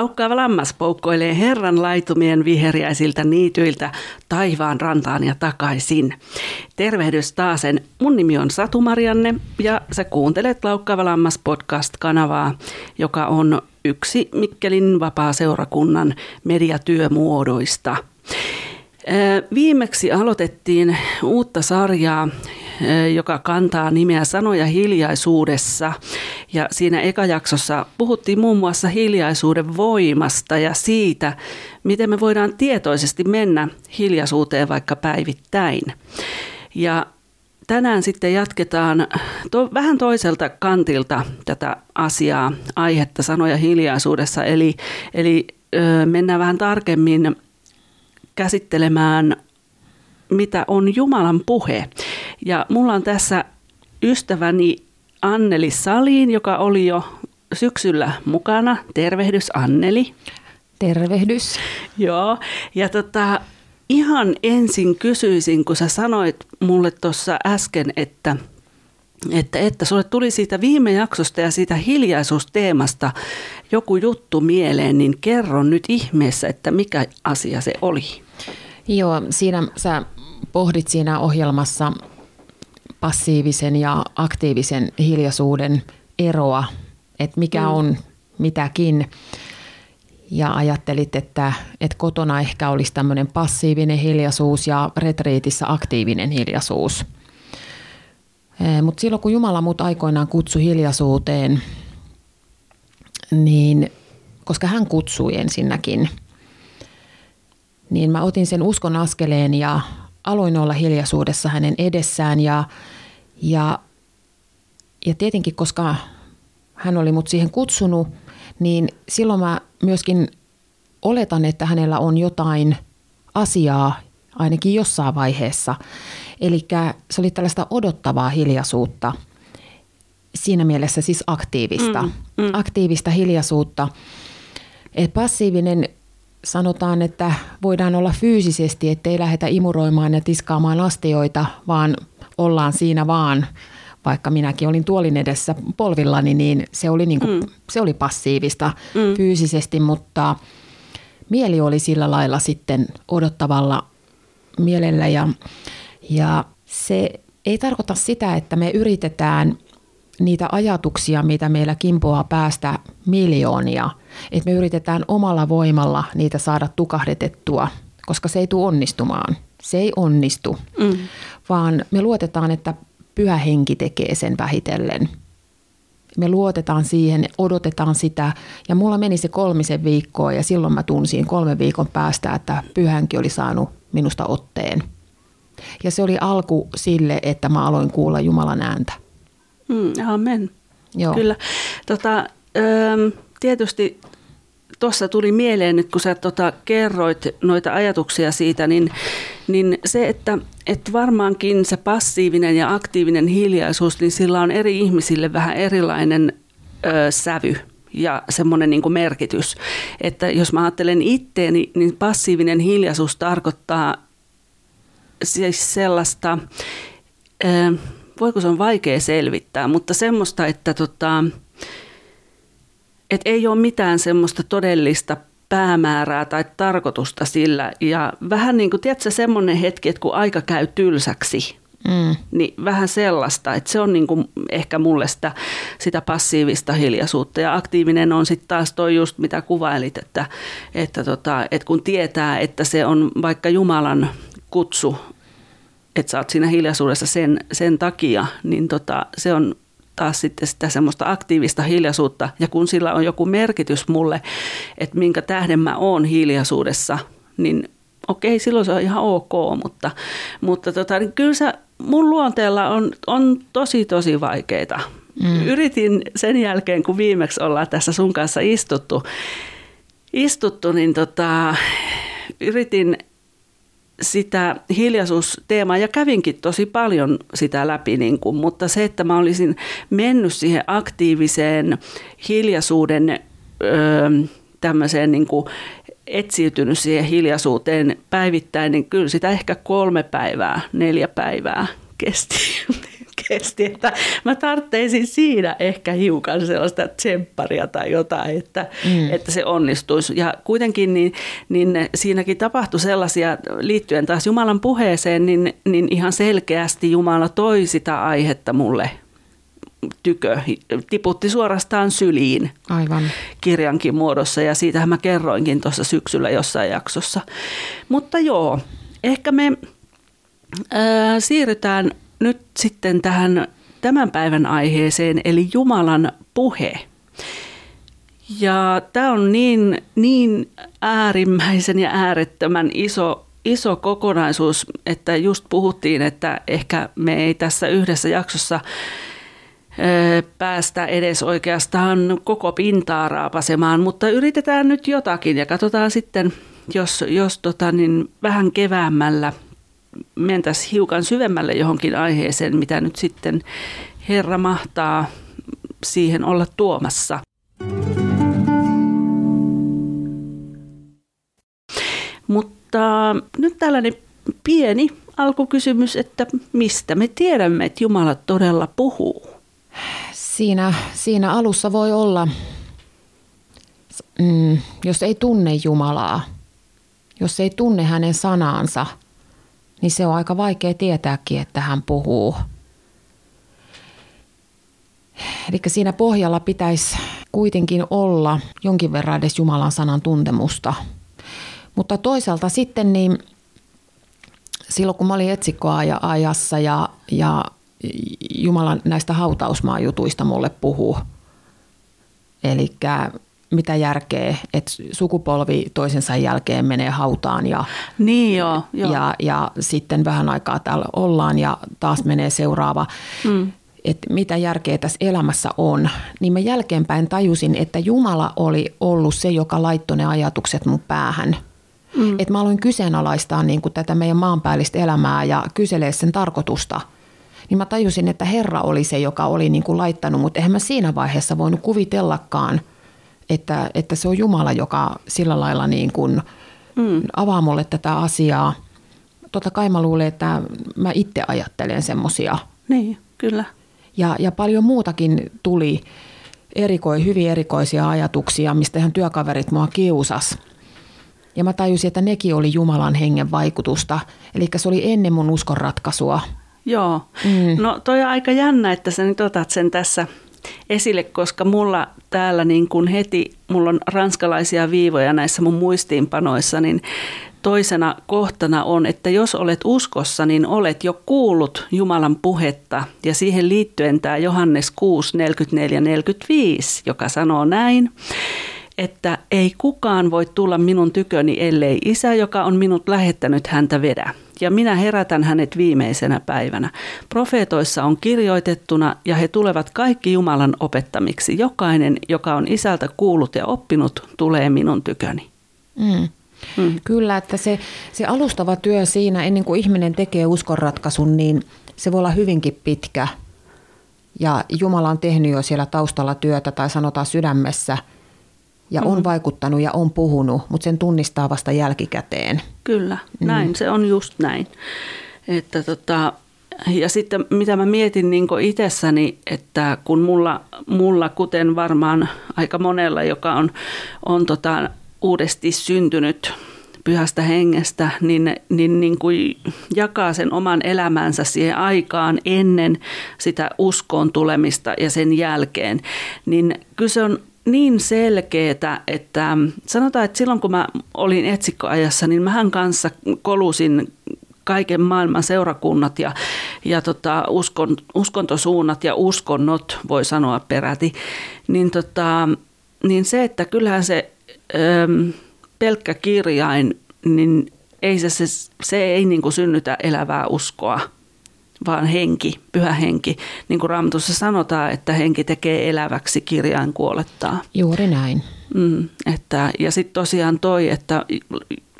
Laukkaava lammas poukkoilee Herran laitumien viheriäisiltä niityiltä taivaan rantaan ja takaisin. Tervehdys taasen. Mun nimi on Satu Marianne ja sä kuuntelet Laukkaava lammas podcast-kanavaa, joka on yksi Mikkelin vapaa-seurakunnan mediatyömuodoista. Viimeksi aloitettiin uutta sarjaa joka kantaa nimeä Sanoja hiljaisuudessa. Ja siinä ekajaksossa puhuttiin muun muassa hiljaisuuden voimasta ja siitä, miten me voidaan tietoisesti mennä hiljaisuuteen vaikka päivittäin. Ja tänään sitten jatketaan to, vähän toiselta kantilta tätä asiaa, aihetta sanoja hiljaisuudessa. Eli, eli ö, mennään vähän tarkemmin käsittelemään mitä on Jumalan puhe. Ja mulla on tässä ystäväni Anneli Saliin, joka oli jo syksyllä mukana. Tervehdys Anneli. Tervehdys. Joo, ja tota, ihan ensin kysyisin, kun sä sanoit mulle tuossa äsken, että että, että sulle tuli siitä viime jaksosta ja siitä hiljaisuusteemasta joku juttu mieleen, niin kerro nyt ihmeessä, että mikä asia se oli. Joo, siinä sä pohdit siinä ohjelmassa passiivisen ja aktiivisen hiljaisuuden eroa, että mikä mm. on mitäkin. Ja ajattelit, että, että kotona ehkä olisi tämmöinen passiivinen hiljaisuus ja retriitissä aktiivinen hiljaisuus. Mutta silloin kun Jumala mut aikoinaan kutsui hiljaisuuteen, niin koska hän kutsui ensinnäkin, niin mä otin sen uskon askeleen ja aloin olla hiljaisuudessa hänen edessään ja, ja, ja tietenkin koska hän oli mut siihen kutsunut, niin silloin mä myöskin oletan, että hänellä on jotain asiaa ainakin jossain vaiheessa. Eli se oli tällaista odottavaa hiljaisuutta, siinä mielessä siis aktiivista, mm, mm. aktiivista hiljaisuutta. Et passiivinen sanotaan, että voidaan olla fyysisesti, ettei lähdetä imuroimaan ja tiskaamaan astioita, vaan ollaan siinä vaan, vaikka minäkin olin tuolin edessä polvillani, niin se oli, niin kuin, mm. se oli passiivista mm. fyysisesti, mutta mieli oli sillä lailla sitten odottavalla mielellä ja, ja se ei tarkoita sitä, että me yritetään niitä ajatuksia, mitä meillä kimpoaa päästä miljoonia – että me yritetään omalla voimalla niitä saada tukahdetettua, koska se ei tule onnistumaan. Se ei onnistu, mm. vaan me luotetaan, että pyhä henki tekee sen vähitellen. Me luotetaan siihen, odotetaan sitä ja mulla meni se kolmisen viikkoa ja silloin mä tunsin kolmen viikon päästä, että pyhänki oli saanut minusta otteen. Ja se oli alku sille, että mä aloin kuulla Jumalan ääntä. Mm, amen. Joo. Kyllä. Tota, tietysti tuossa tuli mieleen nyt, kun sä tota, kerroit noita ajatuksia siitä, niin, niin se, että, että varmaankin se passiivinen ja aktiivinen hiljaisuus, niin sillä on eri ihmisille vähän erilainen ö, sävy ja semmoinen niin merkitys. Että jos mä ajattelen itteeni, niin passiivinen hiljaisuus tarkoittaa siis sellaista, ö, voiko se on vaikea selvittää, mutta semmoista, että tota, et ei ole mitään semmoista todellista päämäärää tai tarkoitusta sillä. Ja vähän niin kuin, tiedätkö, semmoinen hetki, että kun aika käy tylsäksi, mm. niin vähän sellaista, että se on niin kuin ehkä mulle sitä, sitä passiivista hiljaisuutta. Ja aktiivinen on sitten taas toi just, mitä kuvailit, että, että, tota, että kun tietää, että se on vaikka Jumalan kutsu, että sä oot siinä hiljaisuudessa sen, sen takia, niin tota, se on taas sitten sitä semmoista aktiivista hiljaisuutta. Ja kun sillä on joku merkitys mulle, että minkä tähden mä oon hiljaisuudessa, niin okei, silloin se on ihan ok, mutta, mutta tota, niin kyllä se mun luonteella on, on tosi tosi vaikeita. Mm. Yritin sen jälkeen, kun viimeksi ollaan tässä sun kanssa istuttu, istuttu niin tota, yritin sitä hiljaisuusteemaa ja kävinkin tosi paljon sitä läpi, niin kuin, mutta se, että mä olisin mennyt siihen aktiiviseen hiljaisuuden öö, tämmöiseen niin kuin etsiytynyt siihen hiljaisuuteen päivittäin, niin kyllä sitä ehkä kolme päivää, neljä päivää kesti, hirveästi, että mä tarvitsin siinä ehkä hiukan sellaista tsempparia tai jotain, että, mm. että se onnistuisi. Ja kuitenkin niin, niin siinäkin tapahtui sellaisia, liittyen taas Jumalan puheeseen, niin, niin ihan selkeästi Jumala toi sitä aihetta mulle tykö, tiputti suorastaan syliin Aivan. kirjankin muodossa ja siitähän mä kerroinkin tuossa syksyllä jossain jaksossa. Mutta joo, ehkä me ää, siirrytään nyt sitten tähän tämän päivän aiheeseen, eli Jumalan puhe. Ja tämä on niin, niin äärimmäisen ja äärettömän iso, iso kokonaisuus, että just puhuttiin, että ehkä me ei tässä yhdessä jaksossa päästä edes oikeastaan koko pintaa raapasemaan, mutta yritetään nyt jotakin ja katsotaan sitten, jos, jos tota, niin vähän keväämällä mentäisiin hiukan syvemmälle johonkin aiheeseen, mitä nyt sitten Herra mahtaa siihen olla tuomassa. Mutta nyt tällainen pieni alkukysymys, että mistä me tiedämme, että Jumala todella puhuu? Siinä, siinä alussa voi olla, mm, jos ei tunne Jumalaa, jos ei tunne hänen sanaansa, niin se on aika vaikea tietääkin, että hän puhuu. Eli siinä pohjalla pitäisi kuitenkin olla jonkin verran edes Jumalan sanan tuntemusta. Mutta toisaalta sitten niin silloin kun mä olin etsikkoajassa ja, ja Jumala näistä hautausmaajutuista mulle puhuu. Eli mitä järkeä, että sukupolvi toisensa jälkeen menee hautaan ja, niin joo, joo. ja, ja sitten vähän aikaa täällä ollaan ja taas menee seuraava. Mm. Että mitä järkeä tässä elämässä on, niin mä jälkeenpäin tajusin, että Jumala oli ollut se, joka laittoi ne ajatukset mun päähän. Mm. Että mä aloin kyseenalaistaa niin kuin tätä meidän maanpäällistä elämää ja kyselee sen tarkoitusta – niin mä tajusin, että Herra oli se, joka oli niin kuin laittanut, mutta eihän mä siinä vaiheessa voinut kuvitellakaan, että, että se on Jumala, joka sillä lailla niin kuin mm. avaa mulle tätä asiaa. Totta kai mä luulen, että mä itse ajattelen semmoisia. Niin, kyllä. Ja, ja paljon muutakin tuli erikoi, hyvin erikoisia ajatuksia, mistä ihan työkaverit mua kiusas. Ja mä tajusin, että nekin oli Jumalan hengen vaikutusta. Eli se oli ennen mun uskonratkaisua. Joo. Mm. No toi on aika jännä, että sä nyt otat sen tässä esille, koska mulla täällä niin kun heti, mulla on ranskalaisia viivoja näissä mun muistiinpanoissa, niin toisena kohtana on, että jos olet uskossa, niin olet jo kuullut Jumalan puhetta. Ja siihen liittyen tämä Johannes 6, 44, 45, joka sanoo näin että ei kukaan voi tulla minun tyköni, ellei isä, joka on minut lähettänyt häntä vedä ja minä herätän hänet viimeisenä päivänä. Profeetoissa on kirjoitettuna ja he tulevat kaikki Jumalan opettamiksi. Jokainen, joka on isältä kuullut ja oppinut, tulee minun tyköni. Mm. Mm. Kyllä, että se, se alustava työ siinä, ennen kuin ihminen tekee uskonratkaisun, niin se voi olla hyvinkin pitkä. Ja Jumala on tehnyt jo siellä taustalla työtä tai sanotaan sydämessä – ja on mm. vaikuttanut ja on puhunut, mutta sen tunnistaa vasta jälkikäteen. Kyllä, mm. näin mm. se on just näin. Että tota, ja sitten mitä mä mietin niin itsessäni, että kun mulla, mulla, kuten varmaan aika monella, joka on, on tota, uudesti syntynyt pyhästä hengestä, niin, niin, niin kuin jakaa sen oman elämänsä siihen aikaan ennen sitä uskoon tulemista ja sen jälkeen, niin kyse on niin selkeää, että sanotaan, että silloin kun mä olin etsikkoajassa, niin mähän kanssa kolusin kaiken maailman seurakunnat ja, ja tota, uskon, uskontosuunnat ja uskonnot, voi sanoa peräti, niin, tota, niin se, että kyllähän se ö, pelkkä kirjain, niin ei se, se, se ei niin kuin synnytä elävää uskoa vaan henki, pyhä henki. Niin kuin Raamatussa sanotaan, että henki tekee eläväksi, kirjain kuolettaa. Juuri näin. Mm, että, ja sitten tosiaan toi, että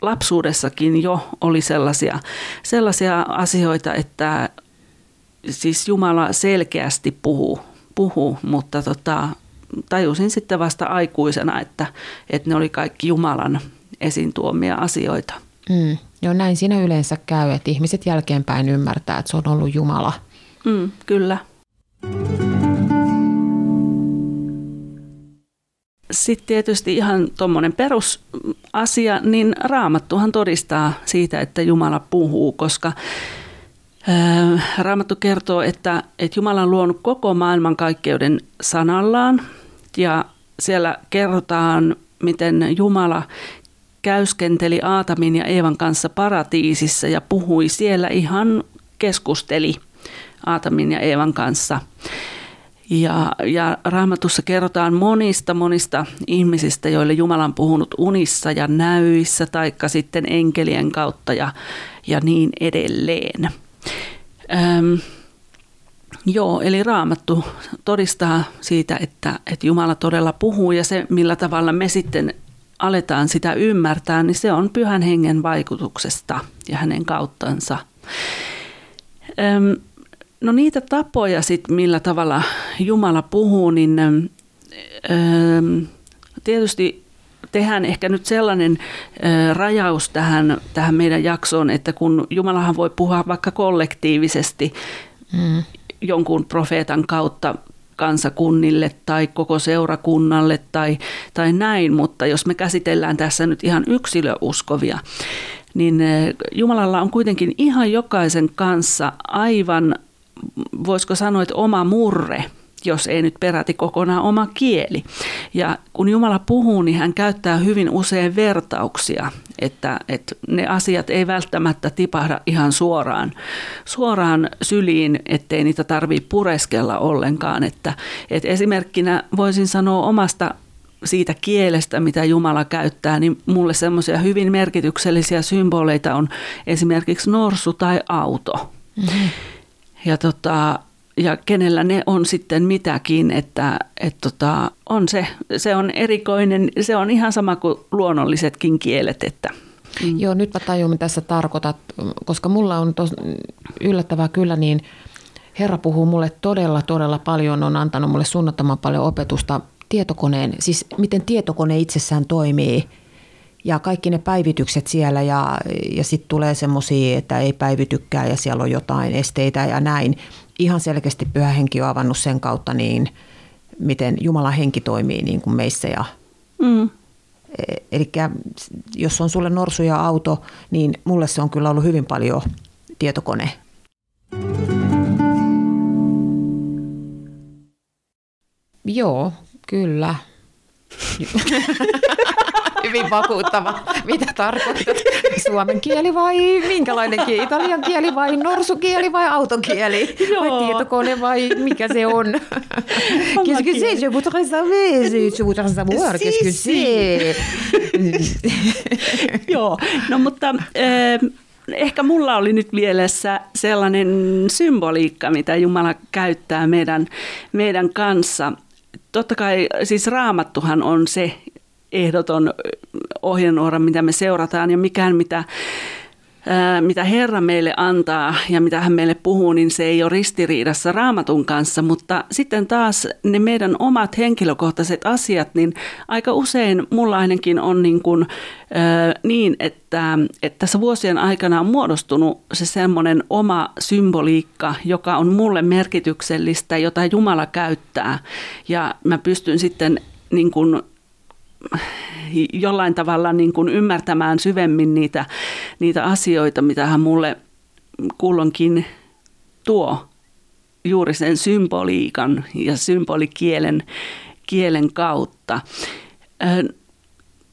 lapsuudessakin jo oli sellaisia, sellaisia asioita, että siis Jumala selkeästi puhuu, puhuu mutta tota, tajusin sitten vasta aikuisena, että, että ne oli kaikki Jumalan esiin tuomia asioita. Mm. Joo, näin siinä yleensä käy, että ihmiset jälkeenpäin ymmärtää, että se on ollut Jumala. Mm, kyllä. Sitten tietysti ihan tuommoinen perusasia, niin Raamattuhan todistaa siitä, että Jumala puhuu, koska Raamattu kertoo, että, että Jumala on luonut koko maailmankaikkeuden sanallaan ja siellä kerrotaan, miten Jumala käyskenteli Aatamin ja Eevan kanssa paratiisissa ja puhui siellä ihan keskusteli Aatamin ja Eevan kanssa. Ja, ja raamatussa kerrotaan monista monista ihmisistä, joille Jumala on puhunut unissa ja näyissä, taikka sitten enkelien kautta ja, ja niin edelleen. Öm, joo, eli raamattu todistaa siitä, että, että Jumala todella puhuu ja se, millä tavalla me sitten aletaan sitä ymmärtää, niin se on pyhän hengen vaikutuksesta ja hänen kauttansa. No niitä tapoja sitten, millä tavalla Jumala puhuu, niin tietysti tehdään ehkä nyt sellainen rajaus tähän, tähän meidän jaksoon, että kun Jumalahan voi puhua vaikka kollektiivisesti mm. jonkun profeetan kautta kansakunnille tai koko seurakunnalle tai, tai näin, mutta jos me käsitellään tässä nyt ihan yksilöuskovia, niin Jumalalla on kuitenkin ihan jokaisen kanssa aivan voisiko sanoa, että oma murre, jos ei nyt peräti kokonaan oma kieli. Ja kun Jumala puhuu, niin hän käyttää hyvin usein vertauksia, että, että ne asiat ei välttämättä tipahda ihan suoraan, suoraan syliin, ettei niitä tarvitse pureskella ollenkaan. Että, että esimerkkinä voisin sanoa omasta siitä kielestä, mitä Jumala käyttää, niin mulle semmoisia hyvin merkityksellisiä symboleita on esimerkiksi norsu tai auto. Mm-hmm ja, tota, ja kenellä ne on sitten mitäkin, että et tota, on se, se on erikoinen, se on ihan sama kuin luonnollisetkin kielet, että Mm. Joo, nyt mä tajun, mitä sä tarkoitat, koska mulla on tos, yllättävää kyllä, niin Herra puhuu mulle todella, todella paljon, on antanut mulle suunnattoman paljon opetusta tietokoneen, siis miten tietokone itsessään toimii – ja kaikki ne päivitykset siellä ja, ja sitten tulee semmoisia, että ei päivitykään ja siellä on jotain esteitä ja näin. Ihan selkeästi pyhä henki on avannut sen kautta niin, miten Jumalan henki toimii niin kuin meissä. Ja, mm. E, Eli jos on sulle norsu ja auto, niin mulle se on kyllä ollut hyvin paljon tietokone. Joo, kyllä. Hyvin vakuuttava. Mitä tarkoitat? Suomen kieli vai minkälainen kieli? Italian kieli vai norsukieli vai autokieli? Joo. Vai tietokone vai mikä se on? Qu'est-ce que c'est? Je voudrais savoir. Je voudrais savoir. Qu'est-ce que c'est? Joo, no mutta... Äh, ehkä mulla oli nyt mielessä sellainen symboliikka, mitä Jumala käyttää meidän, meidän kanssa. Totta kai siis raamattuhan on se ehdoton ohjenuora, mitä me seurataan ja mikään, mitä, mitä Herra meille antaa ja mitä hän meille puhuu, niin se ei ole ristiriidassa raamatun kanssa, mutta sitten taas ne meidän omat henkilökohtaiset asiat, niin aika usein mulla ainakin on niin, kuin, niin että, että tässä vuosien aikana on muodostunut se semmoinen oma symboliikka, joka on mulle merkityksellistä, jota Jumala käyttää. Ja mä pystyn sitten niin kuin jollain tavalla niin kuin ymmärtämään syvemmin niitä, niitä asioita, mitä hän mulle kulloinkin tuo juuri sen symboliikan ja symbolikielen kielen kautta.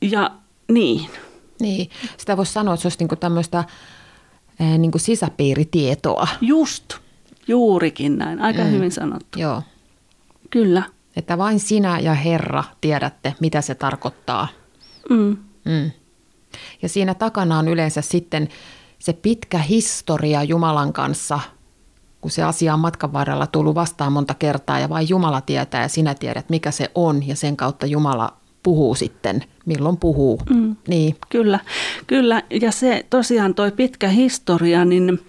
Ja niin. Niin, sitä voisi sanoa, että se olisi niin kuin tämmöistä niin kuin sisäpiiritietoa. Just, juurikin näin. Aika mm. hyvin sanottu. Joo. Kyllä. Että vain sinä ja Herra tiedätte, mitä se tarkoittaa. Mm. Mm. Ja siinä takana on yleensä sitten se pitkä historia Jumalan kanssa, kun se asia on matkan varrella tullut vastaan monta kertaa ja vain Jumala tietää ja sinä tiedät, mikä se on ja sen kautta Jumala puhuu sitten, milloin puhuu. Mm. Niin. Kyllä, kyllä. Ja se tosiaan toi pitkä historia, niin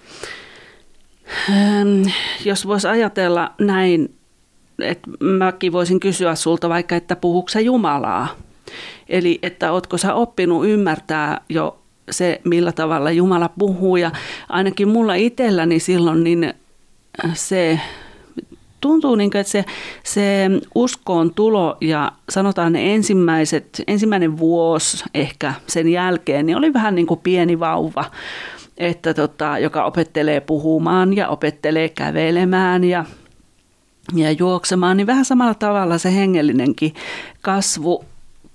ähm, jos voisi ajatella näin että mäkin voisin kysyä sulta vaikka, että puhuuko sä Jumalaa? Eli että ootko sä oppinut ymmärtää jo se, millä tavalla Jumala puhuu. Ja ainakin mulla itselläni silloin niin se tuntuu niin kuin, että se, se uskoon tulo ja sanotaan ne ensimmäiset, ensimmäinen vuosi ehkä sen jälkeen, niin oli vähän niin kuin pieni vauva, että tota, joka opettelee puhumaan ja opettelee kävelemään ja, ja juoksemaan, niin vähän samalla tavalla se hengellinenkin kasvu,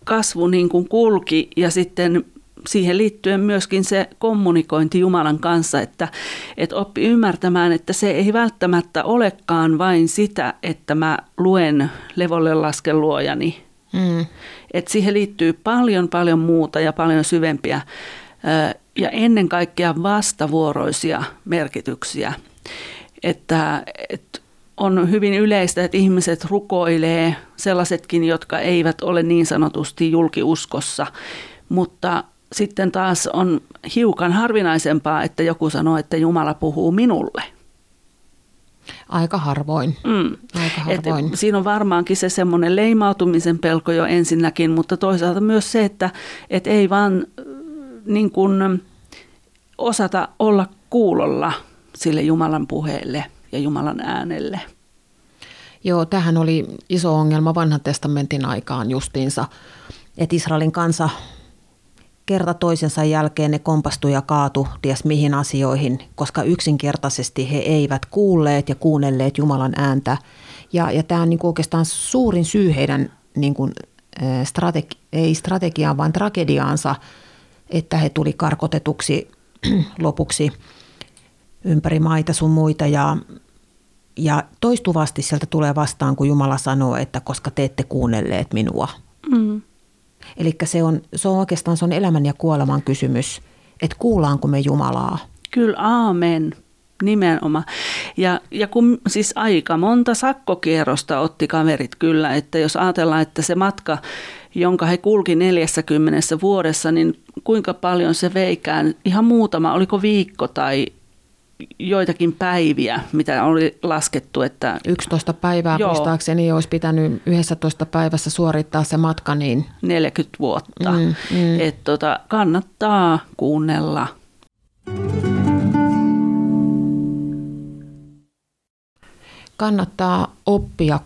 kasvu niin kuin kulki ja sitten siihen liittyen myöskin se kommunikointi Jumalan kanssa, että, että oppi ymmärtämään, että se ei välttämättä olekaan vain sitä, että mä luen levolle lasken luojani. Mm. Että siihen liittyy paljon paljon muuta ja paljon syvempiä ja ennen kaikkea vastavuoroisia merkityksiä. Että, että on hyvin yleistä, että ihmiset rukoilee, sellaisetkin, jotka eivät ole niin sanotusti julkiuskossa, mutta sitten taas on hiukan harvinaisempaa, että joku sanoo, että Jumala puhuu minulle. Aika harvoin. Mm. Aika harvoin. Et siinä on varmaankin se semmoinen leimautumisen pelko jo ensinnäkin, mutta toisaalta myös se, että et ei vaan niin kuin osata olla kuulolla sille Jumalan puheelle ja Jumalan äänelle. Joo, tähän oli iso ongelma vanhan testamentin aikaan justiinsa, että Israelin kansa kerta toisensa jälkeen ne kompastui ja kaatu ties mihin asioihin, koska yksinkertaisesti he eivät kuulleet ja kuunnelleet Jumalan ääntä. Ja, ja tämä on niin kuin oikeastaan suurin syy heidän niin kuin, strategi- ei strategiaan, vaan tragediaansa, että he tuli karkotetuksi lopuksi ympäri maita sun muita ja, ja toistuvasti sieltä tulee vastaan, kun Jumala sanoo, että koska te ette kuunnelleet minua. Mm. Eli se on, se on oikeastaan se on elämän ja kuoleman kysymys, että kuullaanko me Jumalaa. Kyllä, aamen. Nimenomaan. Ja, ja kun siis aika monta sakkokierrosta otti kaverit kyllä, että jos ajatellaan, että se matka, jonka he kulki 40 vuodessa, niin kuinka paljon se veikään, ihan muutama, oliko viikko tai joitakin päiviä, mitä oli laskettu. Että, 11 päivää joo, muistaakseni olisi pitänyt 11 päivässä suorittaa se matka. Niin... 40 vuotta. Mm, mm. Et tota, kannattaa kuunnella. Kannattaa oppia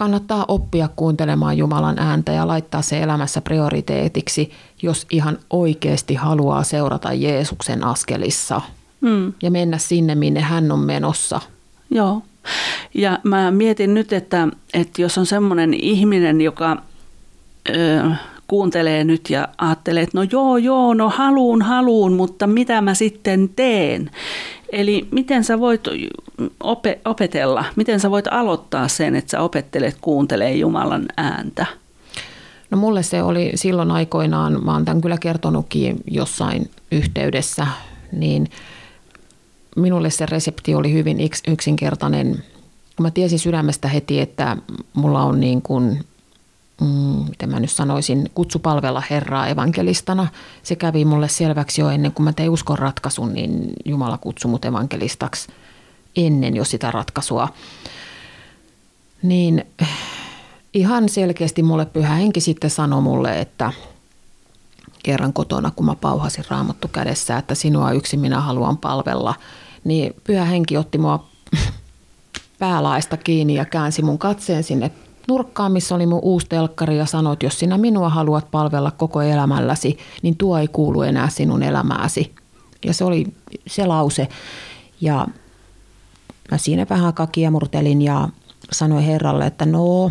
kannattaa oppia kuuntelemaan Jumalan ääntä ja laittaa se elämässä prioriteetiksi, jos ihan oikeasti haluaa seurata Jeesuksen askelissa mm. ja mennä sinne, minne hän on menossa. Joo. Ja mä mietin nyt, että, että jos on semmoinen ihminen, joka ö, kuuntelee nyt ja ajattelee, että no joo, joo, no haluun, haluun, mutta mitä mä sitten teen? Eli miten sä voit opetella, miten sä voit aloittaa sen, että sä opettelet kuuntelee Jumalan ääntä? No mulle se oli silloin aikoinaan, mä oon tämän kyllä kertonutkin jossain yhteydessä, niin – minulle se resepti oli hyvin yksinkertainen. Mä tiesin sydämestä heti, että mulla on niin kuin, mm, miten mä nyt sanoisin, kutsupalvella Herraa evankelistana. Se kävi mulle selväksi jo ennen kuin mä tein uskon ratkaisun, niin Jumala kutsui mut evankelistaksi ennen jo sitä ratkaisua. Niin ihan selkeästi mulle pyhä henki sitten sanoi mulle, että – kerran kotona, kun mä pauhasin raamattu kädessä, että sinua yksin minä haluan palvella, niin pyhä henki otti mua päälaista kiinni ja käänsi mun katseen sinne nurkkaan, missä oli mun uusi telkkari ja sanoi, että jos sinä minua haluat palvella koko elämälläsi, niin tuo ei kuulu enää sinun elämääsi. Ja se oli se lause. Ja mä siinä vähän kakiemurtelin ja sanoin Herralle, että no,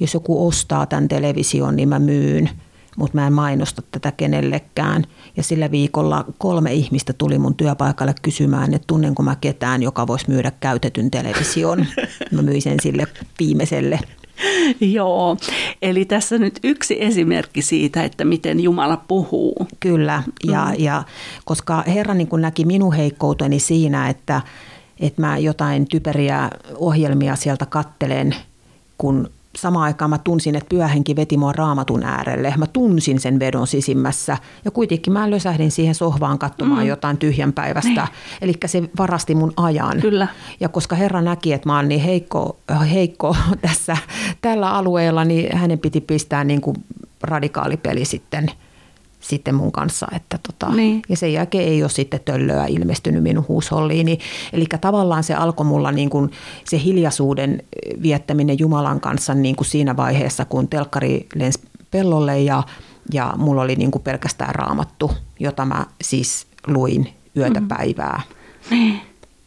jos joku ostaa tämän television, niin mä myyn – mutta mä en mainosta tätä kenellekään. Ja sillä viikolla kolme ihmistä tuli mun työpaikalle kysymään, että tunnenko mä ketään, joka voisi myydä käytetyn television. Mä myin sen sille viimeiselle. Joo, eli tässä nyt yksi esimerkki siitä, että miten Jumala puhuu. Kyllä, ja, mm. ja koska Herra niin näki minun heikkouteni siinä, että, että mä jotain typeriä ohjelmia sieltä kattelen, kun samaan aikaan mä tunsin, että pyöhenki veti mua raamatun äärelle. Mä tunsin sen vedon sisimmässä ja kuitenkin mä lösähdin siihen sohvaan katsomaan mm. jotain tyhjän päivästä. Niin. Eli se varasti mun ajan. Kyllä. Ja koska Herra näki, että mä oon niin heikko, heikko tässä tällä alueella, niin hänen piti pistää niin kuin radikaali peli sitten sitten mun kanssa. Että tota, niin. Ja sen jälkeen ei ole sitten töllöä ilmestynyt minun huusholliini. Eli tavallaan se alkoi mulla niin kuin se hiljaisuuden viettäminen Jumalan kanssa niin kuin siinä vaiheessa, kun telkkari lensi pellolle ja, ja mulla oli niin kuin pelkästään raamattu, jota mä siis luin yötä mm-hmm. päivää. Niin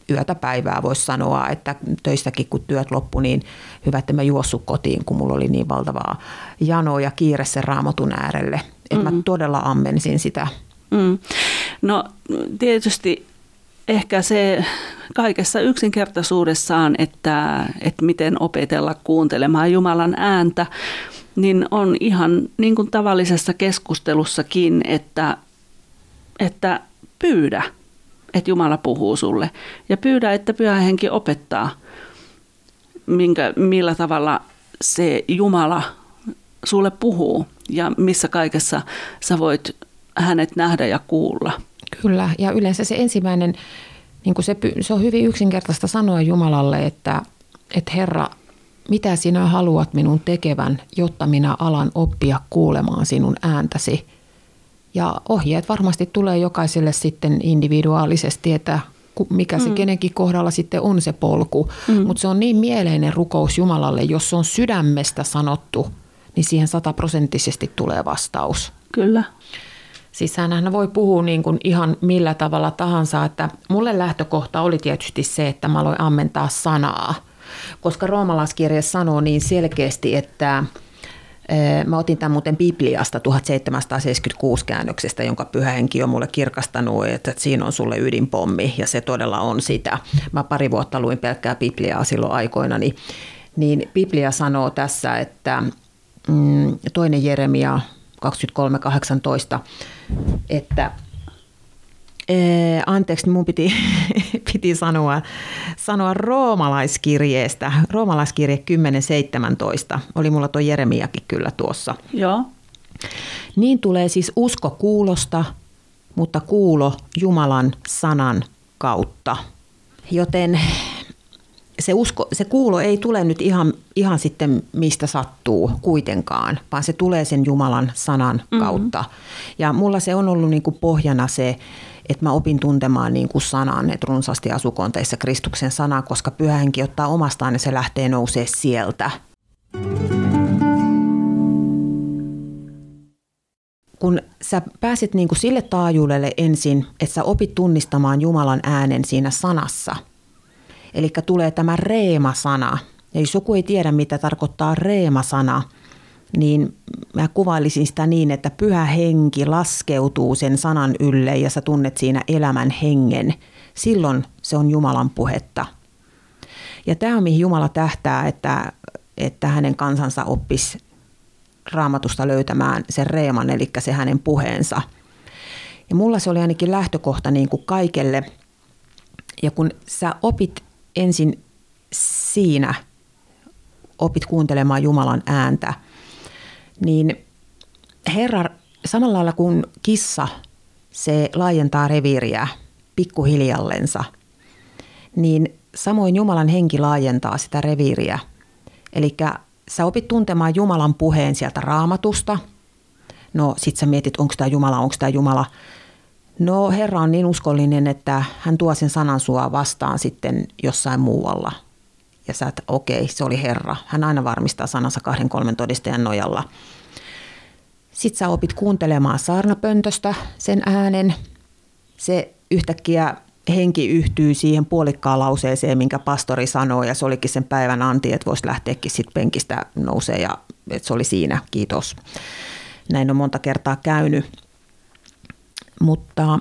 yötä päivää voisi sanoa, että töissäkin kun työt loppu, niin hyvä, että mä juossut kotiin, kun mulla oli niin valtavaa janoa ja kiire sen raamatun äärelle. Että mm. mä todella ammensin sitä. Mm. No tietysti ehkä se kaikessa yksinkertaisuudessaan, että, että miten opetella kuuntelemaan Jumalan ääntä, niin on ihan niin kuin tavallisessa keskustelussakin, että, että pyydä – että Jumala puhuu sulle. Ja pyydä, että pyhä henki opettaa, minkä, millä tavalla se Jumala sulle puhuu ja missä kaikessa sä voit hänet nähdä ja kuulla. Kyllä, ja yleensä se ensimmäinen, niin se, se on hyvin yksinkertaista sanoa Jumalalle, että, että Herra, mitä sinä haluat minun tekevän, jotta minä alan oppia kuulemaan sinun ääntäsi – ja ohjeet varmasti tulee jokaiselle sitten individuaalisesti, että mikä se mm. kenenkin kohdalla sitten on se polku. Mm. Mutta se on niin mieleinen rukous Jumalalle, jos se on sydämestä sanottu, niin siihen sataprosenttisesti tulee vastaus. Kyllä. Siis hän voi puhua niin kuin ihan millä tavalla tahansa, että mulle lähtökohta oli tietysti se, että mä aloin ammentaa sanaa. Koska roomalaiskirje sanoo niin selkeästi, että Mä otin tämän muuten Bibliasta 1776 käännöksestä, jonka pyhä henki on mulle kirkastanut, että siinä on sulle ydinpommi ja se todella on sitä. Mä pari vuotta luin pelkkää Bibliaa silloin aikoina, niin, niin Biblia sanoo tässä, että mm, toinen Jeremia 23.18, että Ee, anteeksi, mun piti, piti sanoa, sanoa roomalaiskirjeestä. Roomalaiskirje 10.17. Oli mulla tuo Jeremiakin kyllä tuossa. Joo. Niin tulee siis usko kuulosta, mutta kuulo Jumalan sanan kautta. Joten se, usko, se kuulo ei tule nyt ihan, ihan sitten mistä sattuu kuitenkaan, vaan se tulee sen Jumalan sanan mm-hmm. kautta. Ja mulla se on ollut niin kuin pohjana se, että mä opin tuntemaan niin kuin sanan, että runsaasti asukonteissa Kristuksen sana, koska pyhänkin ottaa omastaan ja se lähtee nousee sieltä. Kun sä pääset niin kuin sille taajuudelle ensin, että sä opit tunnistamaan Jumalan äänen siinä sanassa, eli tulee tämä reema-sana, ja jos joku ei tiedä, mitä tarkoittaa reema-sana – niin mä kuvailisin sitä niin, että pyhä henki laskeutuu sen sanan ylle ja sä tunnet siinä elämän hengen. Silloin se on Jumalan puhetta. Ja tämä on mihin Jumala tähtää, että, että hänen kansansa oppisi raamatusta löytämään sen reeman, eli se hänen puheensa. Ja mulla se oli ainakin lähtökohta niin kuin kaikelle. Ja kun sä opit ensin siinä, opit kuuntelemaan Jumalan ääntä – niin Herra, samalla lailla kuin kissa, se laajentaa reviiriä pikkuhiljallensa, niin samoin Jumalan henki laajentaa sitä reviiriä. Eli sä opit tuntemaan Jumalan puheen sieltä raamatusta. No sit sä mietit, onko tämä Jumala, onko tämä Jumala. No Herra on niin uskollinen, että hän tuo sen sanan sua vastaan sitten jossain muualla. Ja sä, että okei, se oli Herra. Hän aina varmistaa sanansa kahden kolmen todistajan nojalla. Sitten sä opit kuuntelemaan saarnapöntöstä sen äänen. Se yhtäkkiä henki yhtyy siihen puolikkaan lauseeseen, minkä pastori sanoi, ja se olikin sen päivän anti, että voisi lähteäkin sitten penkistä nousee, ja että se oli siinä, kiitos. Näin on monta kertaa käynyt. Mutta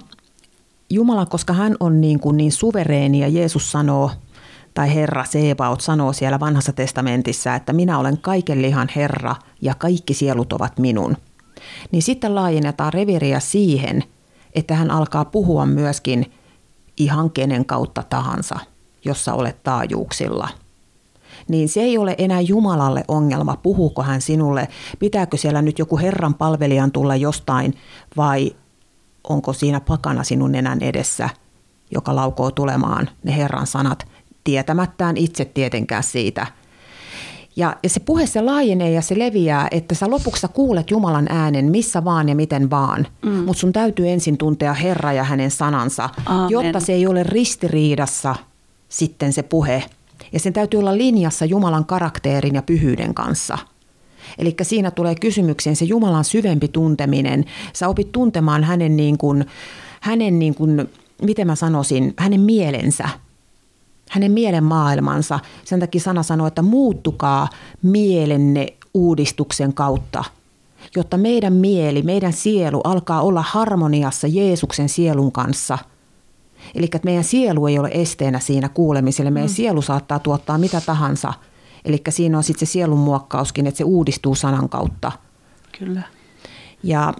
Jumala, koska hän on niin, kuin niin suvereeni, ja Jeesus sanoo, tai Herra Sebaot sanoo siellä vanhassa testamentissa, että minä olen kaiken lihan Herra, ja kaikki sielut ovat minun – niin sitten laajennetaan reviriä siihen, että hän alkaa puhua myöskin ihan kenen kautta tahansa, jossa olet taajuuksilla. Niin se ei ole enää Jumalalle ongelma, puhuuko hän sinulle, pitääkö siellä nyt joku Herran palvelijan tulla jostain vai onko siinä pakana sinun nenän edessä, joka laukoo tulemaan ne Herran sanat, tietämättään itse tietenkään siitä. Ja, ja se puhe se laajenee ja se leviää, että sä lopuksi sä kuulet Jumalan äänen missä vaan ja miten vaan. Mm. Mutta sun täytyy ensin tuntea Herra ja hänen sanansa, Amen. jotta se ei ole ristiriidassa sitten se puhe. Ja sen täytyy olla linjassa Jumalan karakteerin ja pyhyyden kanssa. Eli siinä tulee kysymykseen se Jumalan syvempi tunteminen. Sä opit tuntemaan hänen, niin kuin, hänen niin kuin, miten mä sanoisin, hänen mielensä – hänen mielen maailmansa. Sen takia sana sanoo, että muuttukaa mielenne uudistuksen kautta, jotta meidän mieli, meidän sielu alkaa olla harmoniassa Jeesuksen sielun kanssa. Eli että meidän sielu ei ole esteenä siinä kuulemiselle. Meidän mm. sielu saattaa tuottaa mitä tahansa. Eli siinä on sitten se sielun muokkauskin, että se uudistuu sanan kautta. Kyllä. Ja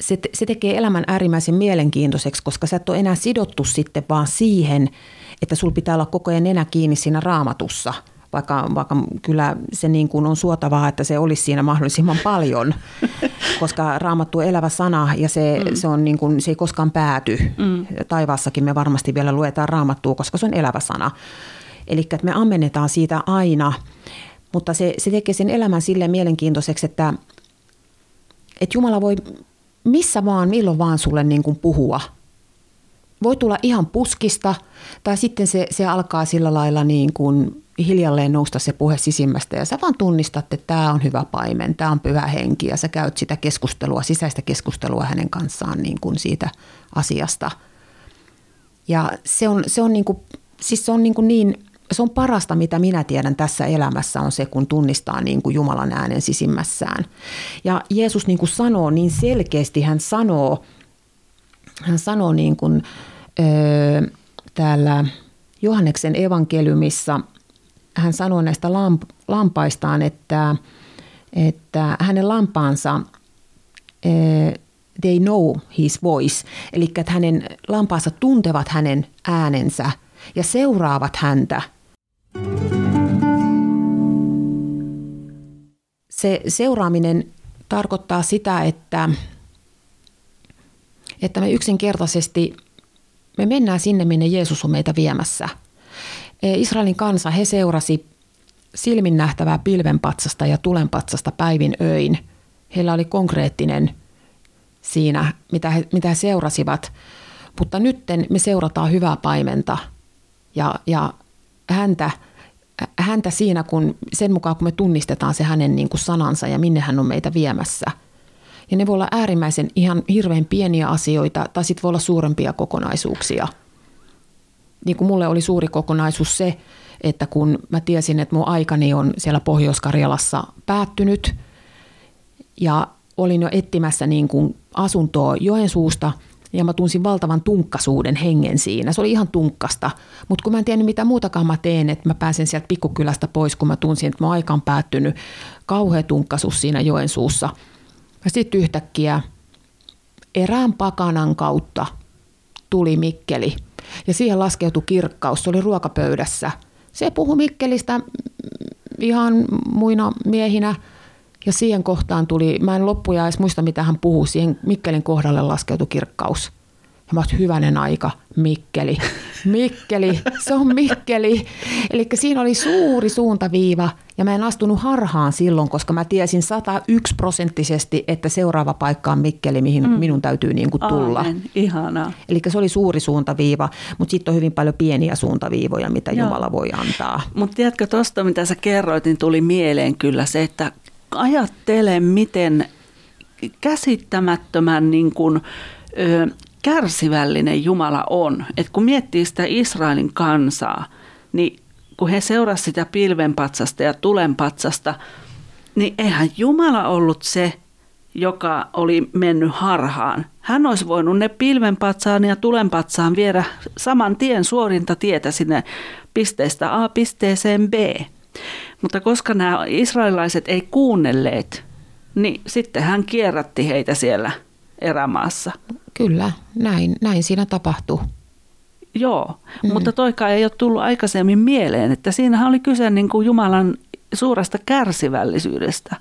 se, se tekee elämän äärimmäisen mielenkiintoiseksi, koska sä et ole enää sidottu sitten vaan siihen, että sul pitää olla koko ajan nenä kiinni siinä raamatussa, vaikka, vaikka kyllä se niin kuin on suotavaa, että se olisi siinä mahdollisimman paljon, koska raamattu on elävä sana ja se, mm. se, on niin kuin, se ei koskaan pääty. Mm. Taivaassakin me varmasti vielä luetaan raamattua, koska se on elävä sana. Eli että me ammennetaan siitä aina, mutta se, se tekee sen elämän sille mielenkiintoiseksi, että, että Jumala voi missä vaan, milloin vaan sulle niin kuin puhua – voi tulla ihan puskista tai sitten se, se alkaa sillä lailla niin kuin hiljalleen nousta se puhe sisimmästä ja sä vaan tunnistat, että tämä on hyvä paimen, tämä on pyhä henki ja sä käyt sitä keskustelua, sisäistä keskustelua hänen kanssaan niin kuin siitä asiasta. Ja se on, se on, niin, kuin, siis se on niin, kuin niin se on parasta, mitä minä tiedän tässä elämässä, on se, kun tunnistaa niin kuin Jumalan äänen sisimmässään. Ja Jeesus niin kuin sanoo niin selkeästi, hän sanoo, hän sanoo niin kuin, ö, täällä Johanneksen evankeliumissa, hän sanoo näistä lamp, lampaistaan, että, että hänen lampaansa, ö, they know his voice, eli että hänen lampaansa tuntevat hänen äänensä ja seuraavat häntä. Se seuraaminen tarkoittaa sitä, että että me yksinkertaisesti me mennään sinne, minne Jeesus on meitä viemässä. E, Israelin kansa, he seurasi silmin nähtävää pilvenpatsasta ja tulenpatsasta päivin öin. Heillä oli konkreettinen siinä, mitä he, mitä he seurasivat. Mutta nytten me seurataan hyvää paimenta ja, ja häntä, häntä siinä, kun sen mukaan kun me tunnistetaan se hänen niin kuin sanansa ja minne hän on meitä viemässä – ja ne voi olla äärimmäisen ihan hirveän pieniä asioita tai sitten voi olla suurempia kokonaisuuksia. Niin kuin mulle oli suuri kokonaisuus se, että kun mä tiesin, että mun aikani on siellä Pohjois-Karjalassa päättynyt ja olin jo etsimässä niin kuin asuntoa Joensuusta ja mä tunsin valtavan tunkkasuuden hengen siinä. Se oli ihan tunkkasta, mutta kun mä en tiennyt mitä muutakaan mä teen, että mä pääsen sieltä pikkukylästä pois, kun mä tunsin, että mun aika on päättynyt. Kauhea tunkkasuus siinä Joensuussa – ja sitten yhtäkkiä erään pakanan kautta tuli Mikkeli ja siihen laskeutui kirkkaus. Se oli ruokapöydässä. Se puhui Mikkelistä ihan muina miehinä ja siihen kohtaan tuli, mä en loppuja edes muista mitä hän puhui, siihen Mikkelin kohdalle laskeutui kirkkaus. Ja mä hyvänen aika, Mikkeli. Mikkeli, se on Mikkeli. Eli siinä oli suuri suuntaviiva ja mä en astunut harhaan silloin, koska mä tiesin 101 prosenttisesti, että seuraava paikka on Mikkeli, mihin mm. minun täytyy niin kuin tulla. Ihanaa. Eli se oli suuri suuntaviiva, mutta sitten on hyvin paljon pieniä suuntaviivoja, mitä Joo. Jumala voi antaa. Mutta tiedätkö tuosta, mitä sä kerroit, niin tuli mieleen kyllä se, että ajattele, miten käsittämättömän niin kuin, ö, kärsivällinen Jumala on. Että kun miettii sitä Israelin kansaa, niin kun he seurasivat sitä pilvenpatsasta ja tulenpatsasta, niin eihän Jumala ollut se, joka oli mennyt harhaan. Hän olisi voinut ne pilvenpatsaan ja tulenpatsaan viedä saman tien suorinta tietä sinne pisteestä A pisteeseen B. Mutta koska nämä israelilaiset ei kuunnelleet, niin sitten hän kierrätti heitä siellä erämaassa. Kyllä, näin, näin siinä tapahtuu. Joo, mm. mutta toikaan ei ole tullut aikaisemmin mieleen, että siinähän oli kyse niin kuin Jumalan suuresta kärsivällisyydestä.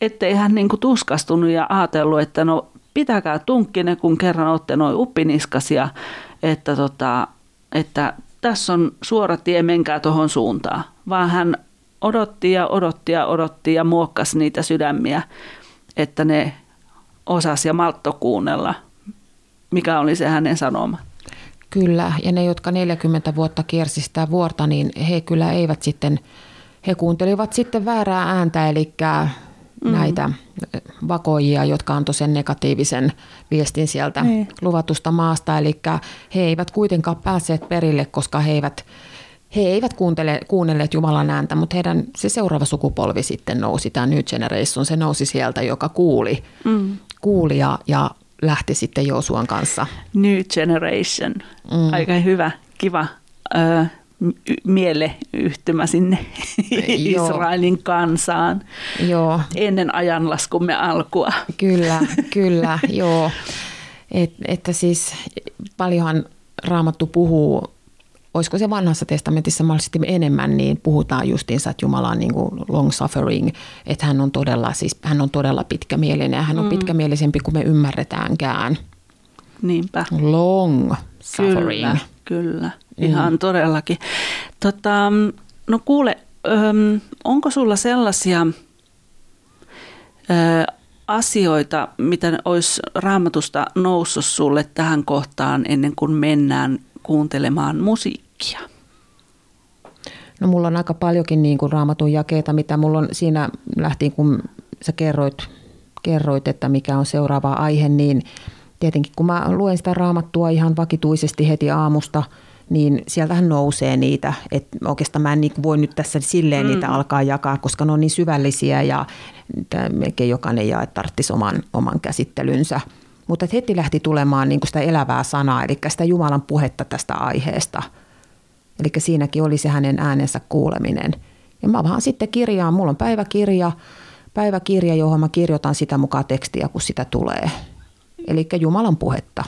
Ettei hän niin kuin tuskastunut ja ajatellut, että no pitäkää tunkkine, kun kerran olette noin uppiniskasia, että, tota, että tässä on suora tie, menkää tuohon suuntaan. Vaan hän odotti ja odotti ja odotti ja muokkasi niitä sydämiä, että ne osas ja maltto kuunnella, mikä oli se hänen sanoma. Kyllä, ja ne, jotka 40 vuotta kiersi sitä vuorta, niin he kyllä eivät sitten, he kuuntelivat sitten väärää ääntä, eli mm. näitä vakoijia, jotka antoi sen negatiivisen viestin sieltä niin. luvatusta maasta. Eli he eivät kuitenkaan päässeet perille, koska he eivät, he eivät kuuntele, kuunnelleet Jumalan ääntä, mutta heidän se seuraava sukupolvi sitten nousi, tämä New Generation, se nousi sieltä, joka kuuli, mm. kuuli ja, ja lähti sitten Joosuan kanssa. New Generation, mm. aika hyvä, kiva ö, mieleyhtymä sinne Israelin kansaan joo. ennen ajanlaskumme alkua. Kyllä, kyllä, joo. Et, että siis paljonhan Raamattu puhuu, olisiko se vanhassa testamentissa mahdollisesti enemmän, niin puhutaan justiinsa, että Jumala on niin kuin long suffering, että hän on todella, siis, hän on todella pitkämielinen ja hän on mm. pitkämielisempi kuin me ymmärretäänkään. Niinpä. Long suffering. Kyllä, kyllä. Ihan mm. todellakin. Tota, no kuule, onko sulla sellaisia asioita, mitä olisi raamatusta noussut sulle tähän kohtaan ennen kuin mennään kuuntelemaan musiikkia? No mulla on aika paljonkin niin kuin raamatun jakeita, mitä mulla on siinä lähtien, kun sä kerroit, kerroit, että mikä on seuraava aihe, niin tietenkin kun mä luen sitä raamattua ihan vakituisesti heti aamusta – niin sieltähän nousee niitä. että oikeastaan mä en niin voi nyt tässä silleen mm. niitä alkaa jakaa, koska ne on niin syvällisiä ja melkein jokainen jae tarvitsisi oman, oman käsittelynsä. Mutta heti lähti tulemaan niin sitä elävää sanaa, eli sitä Jumalan puhetta tästä aiheesta. Eli siinäkin oli se hänen äänensä kuuleminen. Ja mä vaan sitten kirjaan, mulla on päiväkirja, päiväkirja, johon mä kirjoitan sitä mukaan tekstiä, kun sitä tulee. Eli Jumalan puhetta.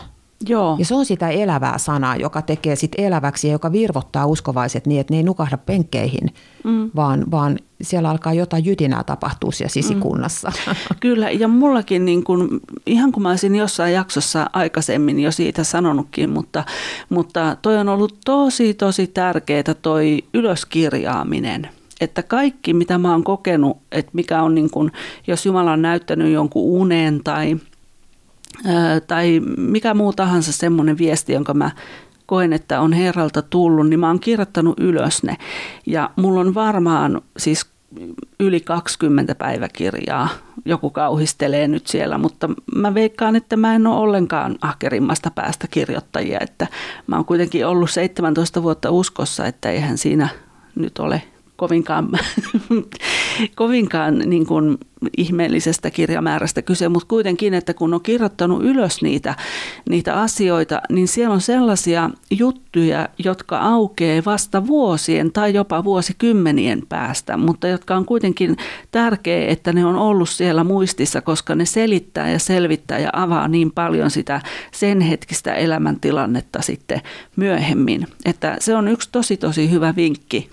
Joo. Ja se on sitä elävää sanaa, joka tekee sit eläväksi ja joka virvottaa uskovaiset niin, että ne ei nukahda penkkeihin, mm. vaan, vaan siellä alkaa jotain jytinää tapahtua siellä sisikunnassa. Mm. Kyllä, ja mullakin niin kun, ihan kun mä olisin jossain jaksossa aikaisemmin jo siitä sanonutkin, mutta, mutta toi on ollut tosi, tosi tärkeää toi ylöskirjaaminen että kaikki, mitä mä oon kokenut, että mikä on niin kun, jos Jumala on näyttänyt jonkun unen tai tai mikä muu tahansa semmoinen viesti, jonka mä koen, että on Herralta tullut, niin mä oon kirjoittanut ylös ne. Ja mulla on varmaan siis yli 20 päiväkirjaa. Joku kauhistelee nyt siellä, mutta mä veikkaan, että mä en ole ollenkaan ahkerimmasta päästä kirjoittajia. Että mä oon kuitenkin ollut 17 vuotta uskossa, että eihän siinä nyt ole kovinkaan, kovinkaan niin kuin ihmeellisestä kirjamäärästä kyse, mutta kuitenkin, että kun on kirjoittanut ylös niitä, niitä asioita, niin siellä on sellaisia juttuja, jotka aukeaa vasta vuosien tai jopa vuosikymmenien päästä, mutta jotka on kuitenkin tärkeää, että ne on ollut siellä muistissa, koska ne selittää ja selvittää ja avaa niin paljon sitä sen hetkistä elämäntilannetta sitten myöhemmin. Että se on yksi tosi tosi hyvä vinkki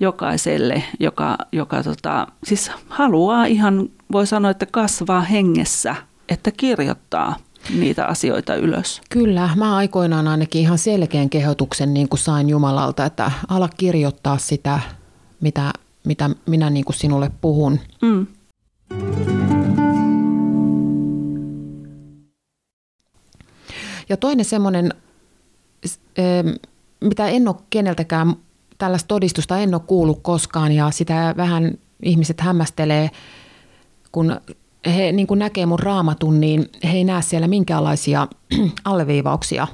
jokaiselle, joka, joka tota, siis haluaa ihan, voi sanoa, että kasvaa hengessä, että kirjoittaa niitä asioita ylös. Kyllä, mä aikoinaan ainakin ihan selkeän kehotuksen niin kuin sain Jumalalta, että ala kirjoittaa sitä, mitä, mitä minä niin kuin sinulle puhun. Mm. Ja toinen semmoinen, mitä en ole keneltäkään tällaista todistusta en ole kuullut koskaan ja sitä vähän ihmiset hämmästelee, kun he niin kuin näkee mun raamatun, niin he ei näe siellä minkäänlaisia alleviivauksia.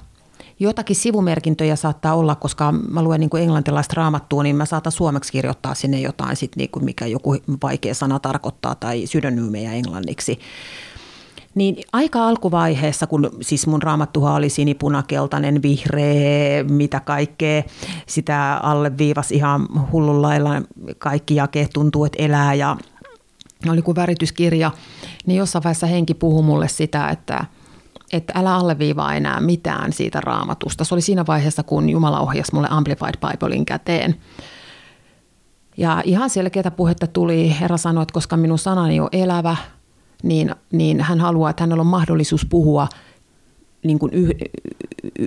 Jotakin sivumerkintöjä saattaa olla, koska mä luen niin kuin englantilaista raamattua, niin mä saatan suomeksi kirjoittaa sinne jotain, sit niin kuin mikä joku vaikea sana tarkoittaa tai synonyymejä englanniksi. Niin aika alkuvaiheessa, kun siis mun raamattuha oli sinipunakeltainen, vihreä, mitä kaikkea, sitä alleviivasi ihan hullun lailla, kaikki jakeet tuntuu, että elää ja oli kuin värityskirja, niin jossain vaiheessa henki puhui mulle sitä, että, että älä alleviivaa enää mitään siitä raamatusta. Se oli siinä vaiheessa, kun Jumala ohjasi mulle Amplified Biblein käteen. Ja ihan selkeätä puhetta tuli. Herra sanoi, että koska minun sanani on elävä, niin, niin hän haluaa, että hänellä on mahdollisuus puhua niin kuin yh,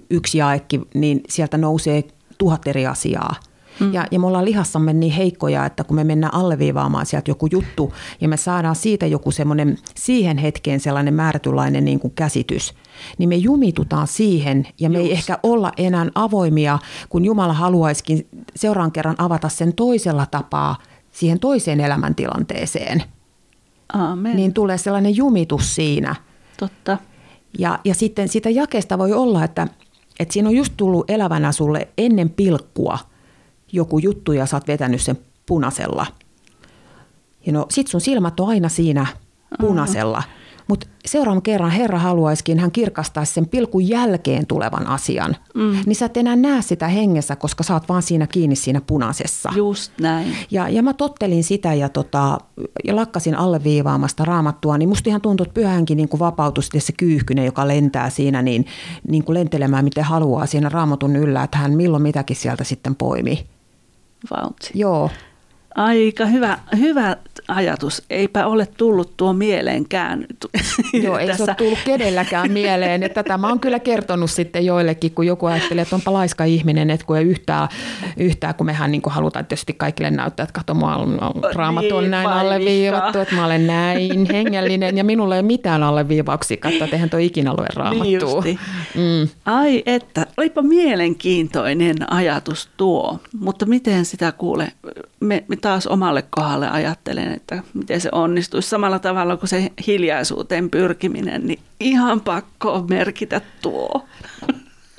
yksi jaekki, niin sieltä nousee tuhat eri asiaa. Mm. Ja, ja me ollaan lihassamme niin heikkoja, että kun me mennään alleviivaamaan sieltä joku juttu ja me saadaan siitä joku semmoinen siihen hetkeen sellainen määrätynlainen niin kuin käsitys, niin me jumitutaan siihen ja me Just. ei ehkä olla enää avoimia, kun Jumala haluaisikin seuraan kerran avata sen toisella tapaa siihen toiseen elämäntilanteeseen. Amen. Niin tulee sellainen jumitus siinä. Totta. Ja, ja sitten sitä jakesta voi olla, että, että siinä on just tullut elävänä sulle ennen pilkkua joku juttu ja sä oot vetänyt sen punaisella. Ja no sit sun silmät on aina siinä punaisella. Uh-huh. Mutta seuraavan kerran Herra haluaisikin hän kirkastaa sen pilkun jälkeen tulevan asian. Mm. Niin sä et enää näe sitä hengessä, koska sä oot vaan siinä kiinni siinä punaisessa. Just näin. Ja, ja mä tottelin sitä ja, tota, ja lakkasin alleviivaamasta raamattua, niin musta ihan tuntui, että pyhänkin niin vapautui sitten se kyyhkynen, joka lentää siinä niin, niin kuin lentelemään miten haluaa siinä raamatun yllä, että hän milloin mitäkin sieltä sitten poimi. Vauhti. Joo. Aika hyvä, hyvä ajatus. Eipä ole tullut tuo mieleenkään. Joo, ei se ole tullut kedelläkään mieleen. Että tätä mä oon kyllä kertonut sitten joillekin, kun joku ajattelee, että onpa laiska ihminen, että kun ei yhtään, yhtään kun mehän niin kuin halutaan tietysti kaikille näyttää, että kato, mä on, raamattu on niin, näin alleviivattu, että mä olen näin hengellinen ja minulla ei ole mitään alleviivauksia. Katso, että eihän tuo ikinä lue raamattua. Niin mm. Ai että, olipa mielenkiintoinen ajatus tuo, mutta miten sitä kuule, me, me taas omalle kohdalle ajattelen, että miten se onnistuisi samalla tavalla kuin se hiljaisuuteen pyrkiminen, niin ihan pakko merkitä tuo.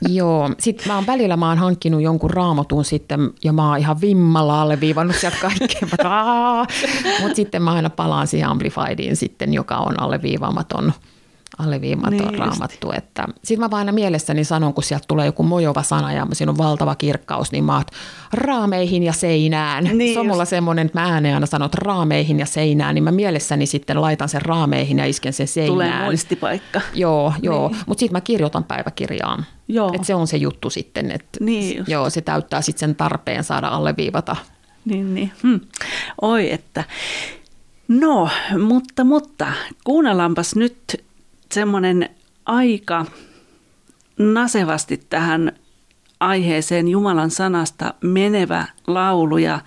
Joo, sitten mä oon välillä mä oon hankkinut jonkun raamatun sitten ja mä oon ihan vimmalla alleviivannut sieltä kaikkea. Mutta sitten mä aina palaan siihen Amplifiediin sitten, joka on alleviivaamaton alleviimaton niin raamattu. Että, sitten mä vaan aina mielessäni sanon, kun sieltä tulee joku mojova sana ja siinä on valtava kirkkaus, niin mä oot raameihin ja seinään. Niin se on mulla semmoinen, että mä ääneen aina sanon, että raameihin ja seinään, niin mä mielessäni sitten laitan sen raameihin ja isken sen seinään. Tulee muistipaikka. Joo, joo. Niin. mutta sitten mä kirjoitan päiväkirjaan. Joo. Et se on se juttu sitten, että niin joo, se täyttää sitten sen tarpeen saada alleviivata. Niin, niin. Hm. Oi, että No, mutta, mutta kuunnellaanpas nyt semmoinen aika nasevasti tähän aiheeseen Jumalan sanasta menevä laulu ja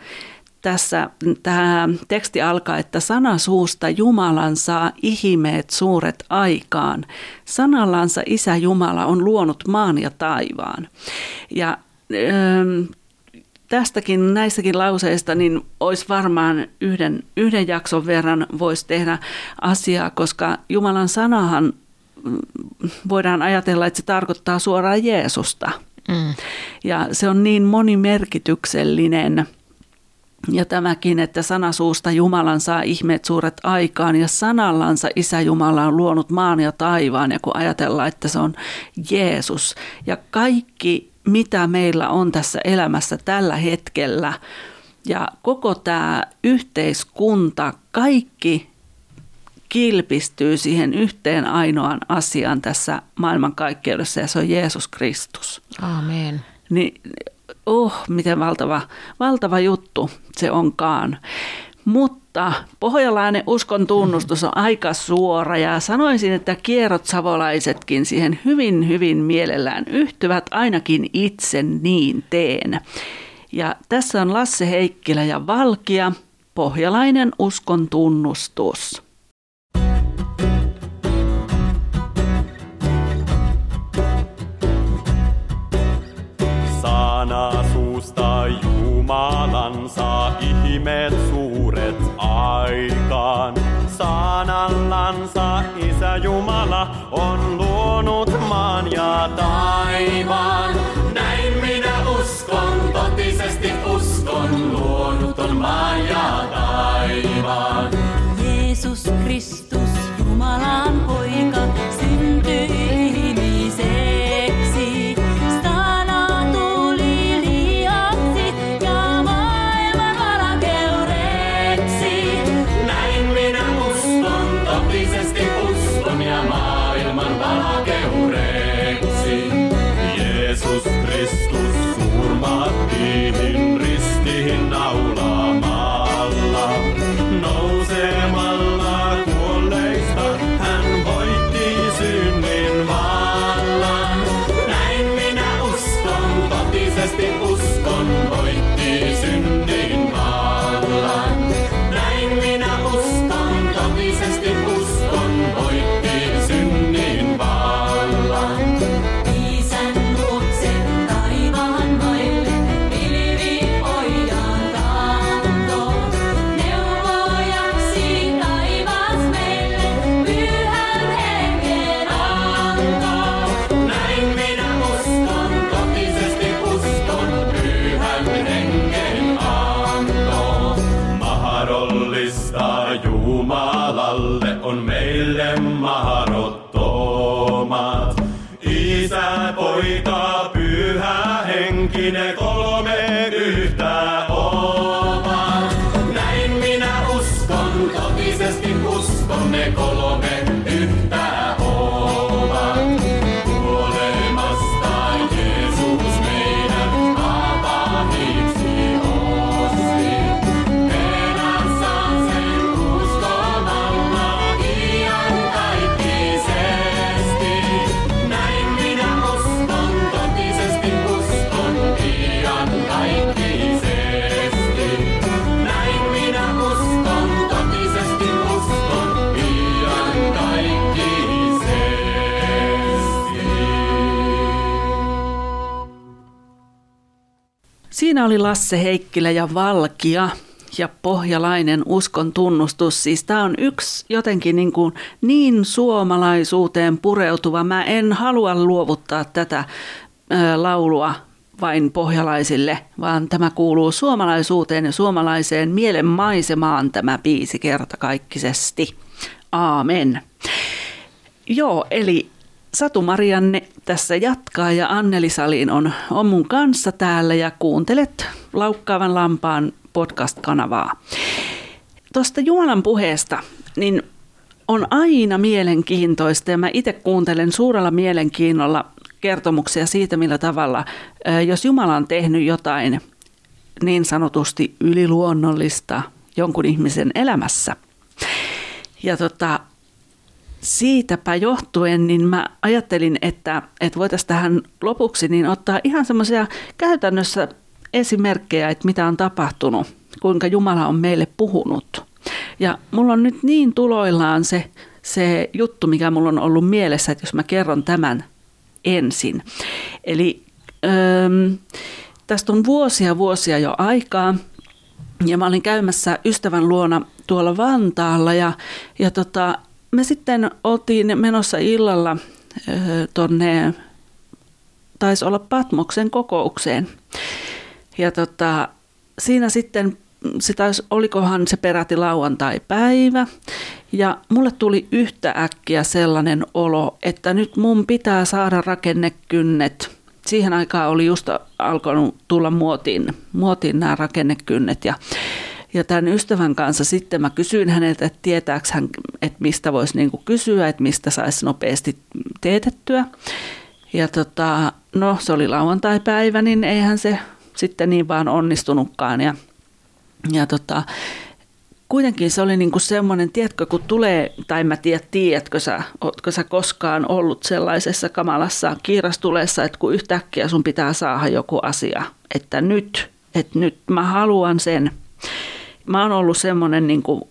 tässä tämä teksti alkaa, että sana suusta Jumalan saa ihmeet suuret aikaan. Sanallansa Isä Jumala on luonut maan ja taivaan. Ja ähm, tästäkin, näistäkin lauseista, niin olisi varmaan yhden, yhden jakson verran voisi tehdä asiaa, koska Jumalan sanahan mm, voidaan ajatella, että se tarkoittaa suoraan Jeesusta. Mm. Ja se on niin monimerkityksellinen. Ja tämäkin, että sanasuusta Jumalan saa ihmeet suuret aikaan ja sanallansa Isä Jumala on luonut maan ja taivaan. Ja kun ajatellaan, että se on Jeesus ja kaikki mitä meillä on tässä elämässä tällä hetkellä. Ja koko tämä yhteiskunta, kaikki kilpistyy siihen yhteen ainoaan asiaan tässä maailmankaikkeudessa ja se on Jeesus Kristus. Amen. Niin, oh, miten valtava, valtava juttu se onkaan. Mutta pohjalainen uskon tunnustus on aika suora ja sanoisin, että kierrot savolaisetkin siihen hyvin, hyvin mielellään yhtyvät, ainakin itse niin teen. Ja tässä on Lasse Heikkilä ja Valkia, pohjalainen uskon tunnustus. Sana suusta Jumalansa ihmeet suuret aikaan. Sanallansa Isä Jumala on luonut maan ja taivaan. Näin minä uskon, totisesti uskon, luonut on maan ja taivaan. Jeesus Kristus, Jumalan poika, syntyi Oli Lasse Heikkilä ja Valkia ja pohjalainen uskon tunnustus. Siis tämä on yksi jotenkin niin, kuin niin suomalaisuuteen pureutuva. Mä en halua luovuttaa tätä laulua vain pohjalaisille, vaan tämä kuuluu suomalaisuuteen ja suomalaiseen mielen maisemaan tämä biisi kertakaikkisesti. Aamen. Joo, eli Satu Marianne tässä jatkaa ja Anneli Salin on, on mun kanssa täällä ja kuuntelet Laukkaavan lampaan podcast-kanavaa. Tuosta Jumalan puheesta, niin on aina mielenkiintoista ja mä itse kuuntelen suurella mielenkiinnolla kertomuksia siitä, millä tavalla, jos Jumala on tehnyt jotain niin sanotusti yliluonnollista jonkun ihmisen elämässä. Ja tota, siitäpä johtuen, niin mä ajattelin, että, että voitaisiin tähän lopuksi niin ottaa ihan semmoisia käytännössä esimerkkejä, että mitä on tapahtunut, kuinka Jumala on meille puhunut. Ja mulla on nyt niin tuloillaan se, se juttu, mikä mulla on ollut mielessä, että jos mä kerron tämän ensin. Eli ähm, tästä on vuosia vuosia jo aikaa, ja mä olin käymässä ystävän luona tuolla Vantaalla ja, ja tota, me sitten oltiin menossa illalla tuonne, taisi olla Patmoksen kokoukseen. Ja tota, siinä sitten, se taisi, olikohan se peräti lauantai-päivä, ja mulle tuli yhtä äkkiä sellainen olo, että nyt mun pitää saada rakennekynnet. Siihen aikaan oli just alkanut tulla muotiin, muotiin nämä rakennekynnet, ja ja tämän ystävän kanssa sitten mä kysyin häneltä, että tietääkö hän, että mistä voisi niin kysyä, että mistä saisi nopeasti teetettyä. Ja tota, no se oli lauantai-päivä, niin eihän se sitten niin vaan onnistunutkaan. Ja, ja tota, kuitenkin se oli niinku semmoinen, tiedätkö, kun tulee, tai mä tiedä, tiedätkö sä, ootko sä koskaan ollut sellaisessa kamalassa kiirastuleessa, että kun yhtäkkiä sun pitää saada joku asia, että nyt, että nyt mä haluan sen mä oon ollut semmoinen, niin kuin,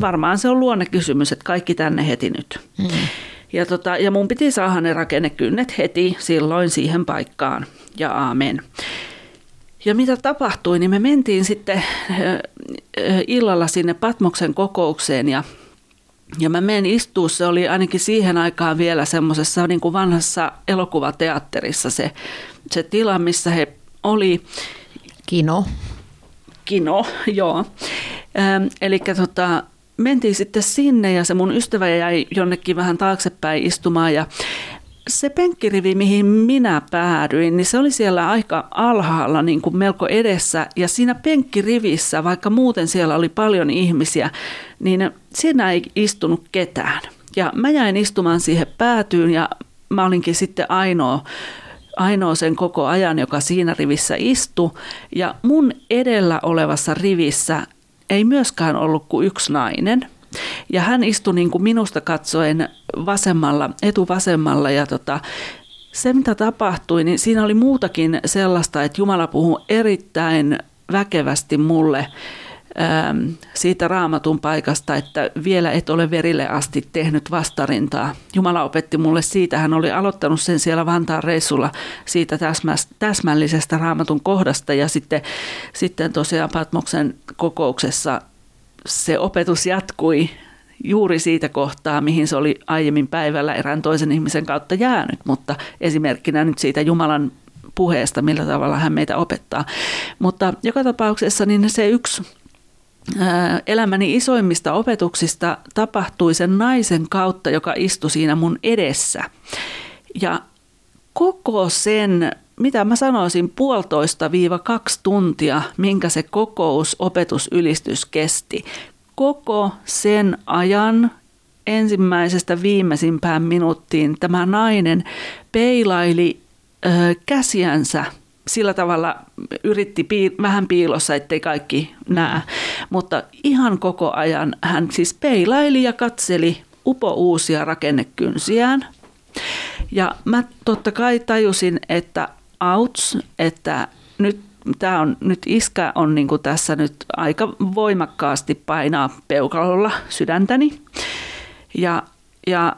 varmaan se on luonnekysymys, että kaikki tänne heti nyt. Mm. Ja, tota, ja mun piti saada ne rakennekynnet heti silloin siihen paikkaan ja aamen. Ja mitä tapahtui, niin me mentiin sitten illalla sinne Patmoksen kokoukseen ja, ja mä menen istua, se oli ainakin siihen aikaan vielä semmoisessa niin kuin vanhassa elokuvateatterissa se, se tila, missä he oli. Kino. Kino, joo. Ähm, eli tota, mentiin sitten sinne ja se mun ystävä jäi jonnekin vähän taaksepäin istumaan ja se penkkirivi, mihin minä päädyin, niin se oli siellä aika alhaalla niin kuin melko edessä. Ja siinä penkkirivissä, vaikka muuten siellä oli paljon ihmisiä, niin siinä ei istunut ketään. Ja mä jäin istumaan siihen päätyyn ja mä olinkin sitten ainoa ainoa sen koko ajan, joka siinä rivissä istui. Ja mun edellä olevassa rivissä ei myöskään ollut kuin yksi nainen. Ja hän istui niin kuin minusta katsoen vasemmalla, etuvasemmalla ja tota, se mitä tapahtui, niin siinä oli muutakin sellaista, että Jumala puhuu erittäin väkevästi mulle siitä raamatun paikasta, että vielä et ole verille asti tehnyt vastarintaa. Jumala opetti mulle siitä, hän oli aloittanut sen siellä Vantaan reissulla siitä täsmällisestä raamatun kohdasta ja sitten, sitten tosiaan Patmoksen kokouksessa se opetus jatkui juuri siitä kohtaa, mihin se oli aiemmin päivällä erään toisen ihmisen kautta jäänyt, mutta esimerkkinä nyt siitä Jumalan puheesta, millä tavalla hän meitä opettaa. Mutta joka tapauksessa niin se yksi elämäni isoimmista opetuksista tapahtui sen naisen kautta, joka istui siinä mun edessä. Ja koko sen, mitä mä sanoisin, puolitoista viiva kaksi tuntia, minkä se kokous, opetusylistys kesti. Koko sen ajan ensimmäisestä viimeisimpään minuuttiin tämä nainen peilaili ö, käsiänsä sillä tavalla yritti piil- vähän piilossa, ettei kaikki näe. Mutta ihan koko ajan hän siis peilaili ja katseli upo uusia rakennekynsiään. Ja mä totta kai tajusin, että auts, että nyt tämä on, nyt iskä on niin tässä nyt aika voimakkaasti painaa peukalolla sydäntäni. Ja, ja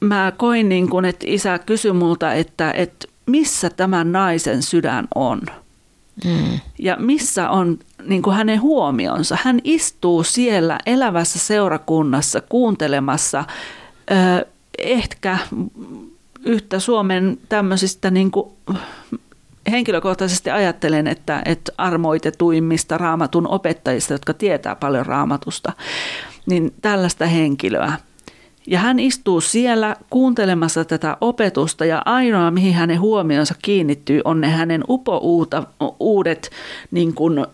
mä koin, niin kuin, että isä kysyi multa, että, että missä tämän naisen sydän on. Mm. Ja missä on niin kuin hänen huomionsa. Hän istuu siellä elävässä seurakunnassa kuuntelemassa ö, ehkä yhtä Suomen tämmöisistä niin kuin, henkilökohtaisesti ajattelen, että, että armoitetuimmista raamatun opettajista, jotka tietää paljon raamatusta, niin tällaista henkilöä. Ja hän istuu siellä kuuntelemassa tätä opetusta ja ainoa, mihin hänen huomionsa kiinnittyy, on ne hänen upouuta, uudet niin kuin,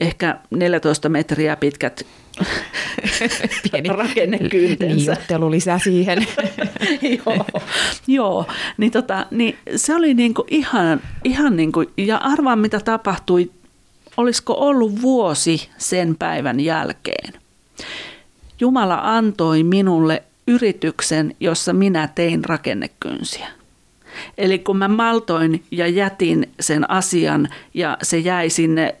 ehkä 14 metriä pitkät Pieni rakennekyntensä. Liiottelu lisää siihen. joo, joo. Niin, tota, niin se oli niinku ihan, ihan niinku, ja arvaan mitä tapahtui, olisiko ollut vuosi sen päivän jälkeen. Jumala antoi minulle yrityksen, jossa minä tein rakennekynsiä. Eli kun mä maltoin ja jätin sen asian ja se jäi sinne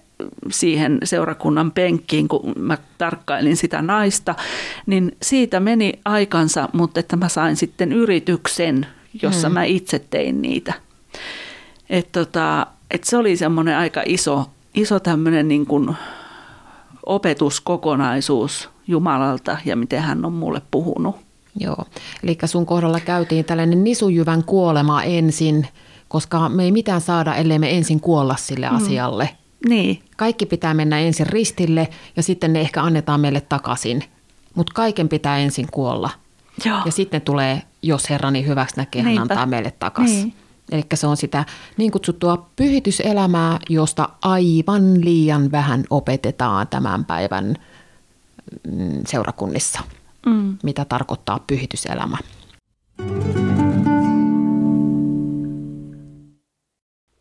siihen seurakunnan penkkiin, kun mä tarkkailin sitä naista, niin siitä meni aikansa, mutta että mä sain sitten yrityksen, jossa hmm. mä itse tein niitä. Et tota, et se oli semmoinen aika iso, iso tämmöinen niin kuin opetuskokonaisuus Jumalalta ja miten hän on mulle puhunut. Joo, eli sun kohdalla käytiin tällainen nisujyvän kuolema ensin, koska me ei mitään saada, ellei me ensin kuolla sille mm. asialle. Niin. Kaikki pitää mennä ensin ristille ja sitten ne ehkä annetaan meille takaisin. Mutta kaiken pitää ensin kuolla. Joo. Ja sitten tulee, jos Herra niin hyväksi näkee, hän Niinpä. antaa meille takaisin. Niin. Eli se on sitä niin kutsuttua pyhityselämää, josta aivan liian vähän opetetaan tämän päivän mm, seurakunnissa. Mm. Mitä tarkoittaa pyhityselämä.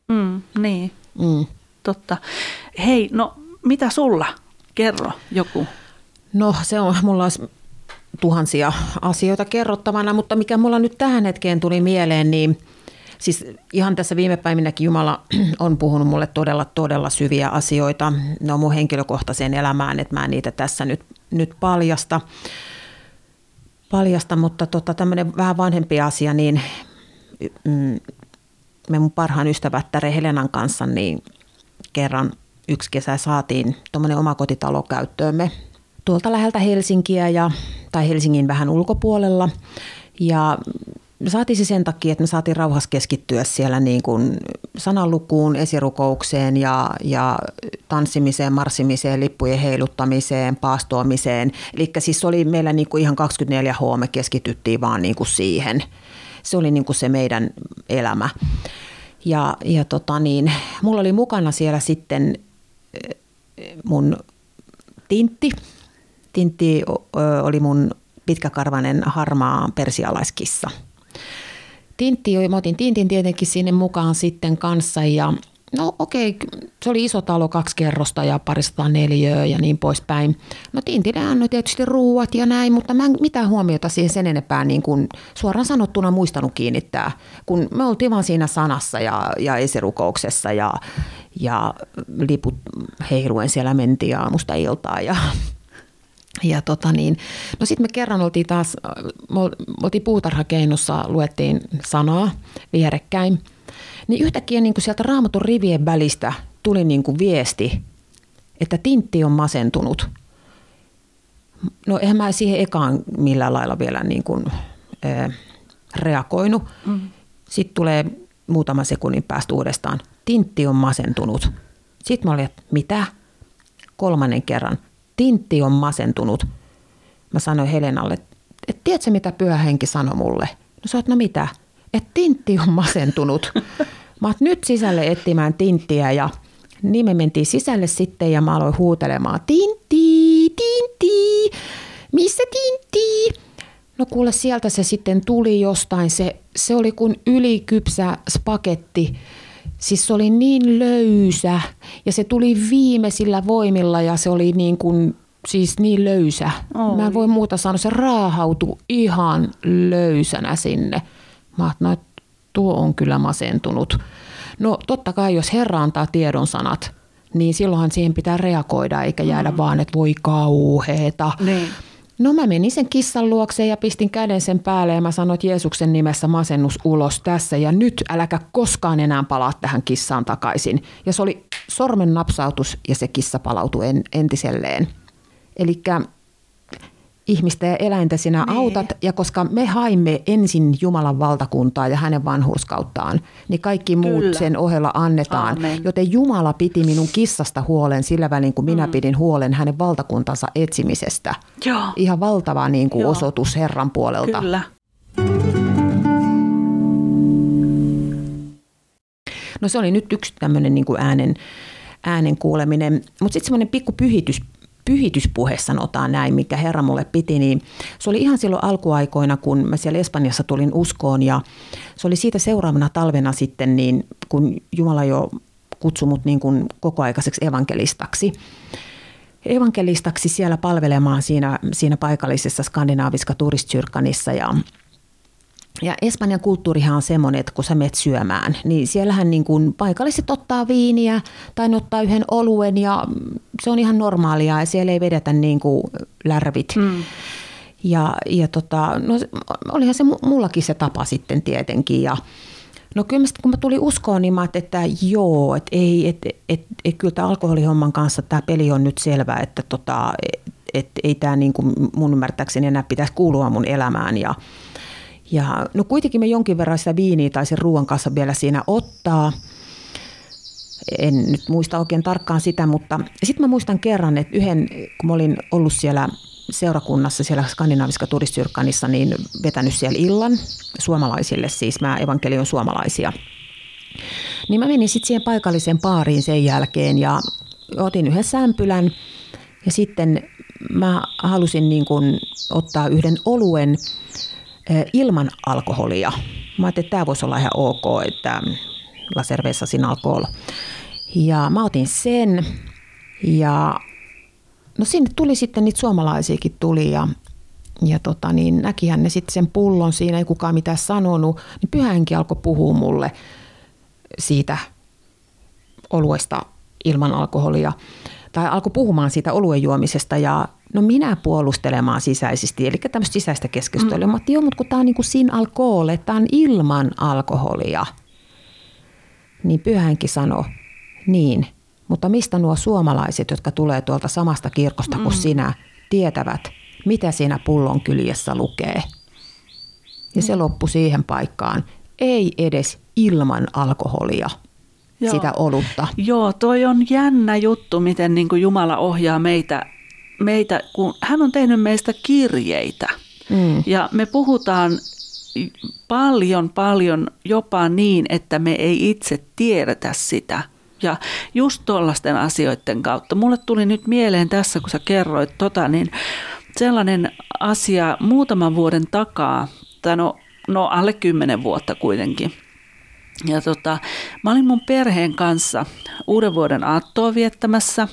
Mm, niin, Mm. totta. Hei, no mitä sulla? Kerro joku. No se on, mulla olisi tuhansia asioita kerrottavana, mutta mikä mulla nyt tähän hetkeen tuli mieleen, niin siis ihan tässä viime päivinäkin Jumala on puhunut mulle todella, todella syviä asioita. Ne on mun henkilökohtaiseen elämään, että mä en niitä tässä nyt, nyt paljasta. paljasta mutta tota, tämmöinen vähän vanhempi asia, niin mm, me mun parhaan ystävättäre Helenan kanssa, niin kerran yksi kesä saatiin tuommoinen omakotitalo käyttöömme tuolta läheltä Helsinkiä ja, tai Helsingin vähän ulkopuolella. Ja me saatiin se sen takia, että me saatiin rauhassa keskittyä siellä niin kuin sananlukuun, esirukoukseen ja, ja tanssimiseen, marssimiseen, lippujen heiluttamiseen, paastoamiseen. Eli siis oli meillä niin kuin ihan 24H, me keskityttiin vaan niin kuin siihen. Se oli niin kuin se meidän elämä. Ja, ja tota niin, mulla oli mukana siellä sitten eh, mun Tintti. Tintti oli mun pitkäkarvainen harmaa persialaiskissa. Tintti, mä otin Tintin tietenkin sinne mukaan sitten kanssa ja no okei, se oli iso talo, kaksi kerrosta ja parista neliöä ja niin poispäin. No Tintille annoi tietysti ruuat ja näin, mutta mä en mitään huomiota siihen sen enempää niin kuin suoraan sanottuna muistanut kiinnittää, kun me oltiin vaan siinä sanassa ja, ja esirukouksessa ja, ja liput heiluen siellä mentiin aamusta iltaan ja ja tota niin, no sitten me kerran oltiin taas, me oltiin puutarhakeinossa, luettiin sanaa vierekkäin. Niin yhtäkkiä niin kuin sieltä raamatun rivien välistä tuli niin kuin viesti, että Tintti on masentunut. No eihän mä siihen ekaan millään lailla vielä niin kuin, äh, reagoinut. Mm. Sitten tulee muutama sekunnin päästä uudestaan, Tintti on masentunut. Sitten mä olin, että mitä? Kolmannen kerran, Tintti on masentunut. Mä sanoin Helenalle, että tiedätkö mitä pyhä henki sanoi mulle? No sä oot, no mitä? Että Tintti on masentunut. Mä oot nyt sisälle etsimään Tinttiä ja niin me mentiin sisälle sitten ja mä aloin huutelemaan Tintti, Tintti, missä Tintti? No kuule, sieltä se sitten tuli jostain. Se, se oli kuin ylikypsä spagetti. Siis se oli niin löysä ja se tuli viimeisillä voimilla ja se oli niin kuin, siis niin löysä. Oi. Mä en voi muuta sanoa, se raahautui ihan löysänä sinne. Mä ajattelin, että tuo on kyllä masentunut. No totta kai, jos Herra antaa tiedon sanat, niin silloinhan siihen pitää reagoida, eikä jäädä mm. vaan, että voi kauheeta. Niin. No mä menin sen kissan luokse ja pistin käden sen päälle ja mä sanoin, että Jeesuksen nimessä masennus ulos tässä ja nyt äläkä koskaan enää palaa tähän kissaan takaisin. Ja se oli sormen napsautus ja se kissa palautui en, entiselleen. Eli ihmistä ja eläintä sinä Niin. autat ja koska me haimme ensin Jumalan valtakuntaa ja hänen vanhurskauttaan, niin kaikki muut Kyllä. sen ohella annetaan. Aamen. Joten Jumala piti minun kissasta huolen sillä välin, kun minä pidin huolen hänen valtakuntansa etsimisestä. Joo, Ihan valtava niin kuin Joo. osoitus Herran puolelta. kyllä. No se oli nyt yksi tämmöinen niin kuin äänen, äänen kuuleminen. Mutta sitten semmoinen pikku pyhitys, pyhityspuhe sanotaan näin, mikä Herra mulle piti, niin se oli ihan silloin alkuaikoina, kun mä siellä Espanjassa tulin uskoon ja se oli siitä seuraavana talvena sitten, niin kun Jumala jo kutsui mut niin kuin kokoaikaiseksi evankelistaksi. Evankelistaksi siellä palvelemaan siinä, siinä paikallisessa skandinaaviska turistkyrkanissa ja ja Espanjan kulttuurihan on semmoinen, että kun sä menet syömään, niin siellähän niin kuin paikalliset ottaa viiniä tai ne ottaa yhden oluen ja se on ihan normaalia ja siellä ei vedetä niin kuin lärvit. Mm. Ja, ja tota, no, olihan se mu- mullakin se tapa sitten tietenkin ja No kyllä mä sit, kun mä tulin uskoon, niin mä ajattelin, että joo, että ei, et, et, et, kyllä tämä alkoholihomman kanssa tämä peli on nyt selvä, että tota, et, et, ei tämä niin kuin mun ymmärtääkseni enää pitäisi kuulua mun elämään ja, ja no kuitenkin me jonkin verran sitä viiniä tai sen ruoan kanssa vielä siinä ottaa. En nyt muista oikein tarkkaan sitä, mutta sitten mä muistan kerran, että yhden, kun mä olin ollut siellä seurakunnassa siellä skandinaaviska turistyrkkanissa, niin vetänyt siellä illan suomalaisille, siis mä evankelioin suomalaisia. Niin mä menin sitten siihen paikalliseen baariin sen jälkeen ja otin yhden sämpylän ja sitten mä halusin niin kuin ottaa yhden oluen ilman alkoholia. Mä ajattelin, että tämä voisi olla ihan ok, että la cerveza sin. Ja mä otin sen ja no sinne tuli sitten niitä suomalaisiakin tuli ja, ja tota, niin näkihän ne sitten sen pullon siinä, ei kukaan mitään sanonut. Niin pyhänkin alkoi puhua mulle siitä oluesta ilman alkoholia. Tai alkoi puhumaan siitä oluen juomisesta ja no minä puolustelemaan sisäisesti, eli tämmöistä sisäistä keskustelua. Mm. Mä joo, mutta kun tämä on niin kuin sin alkohol, että tämä on ilman alkoholia. Niin pyhänkin sanoi, niin, mutta mistä nuo suomalaiset, jotka tulee tuolta samasta kirkosta kuin sinä, tietävät, mitä siinä pullon kyljessä lukee? Ja se loppui siihen paikkaan. Ei edes ilman alkoholia Joo. sitä olutta. Joo, toi on jännä juttu, miten niin kuin Jumala ohjaa meitä, meitä, kun hän on tehnyt meistä kirjeitä. Mm. Ja me puhutaan paljon, paljon jopa niin, että me ei itse tiedetä sitä. Ja just tuollaisten asioiden kautta. Mulle tuli nyt mieleen tässä, kun sä kerroit tota, niin sellainen asia muutaman vuoden takaa, tai no, no alle kymmenen vuotta kuitenkin. Ja tota, mä olin mun perheen kanssa uuden vuoden aattoa viettämässä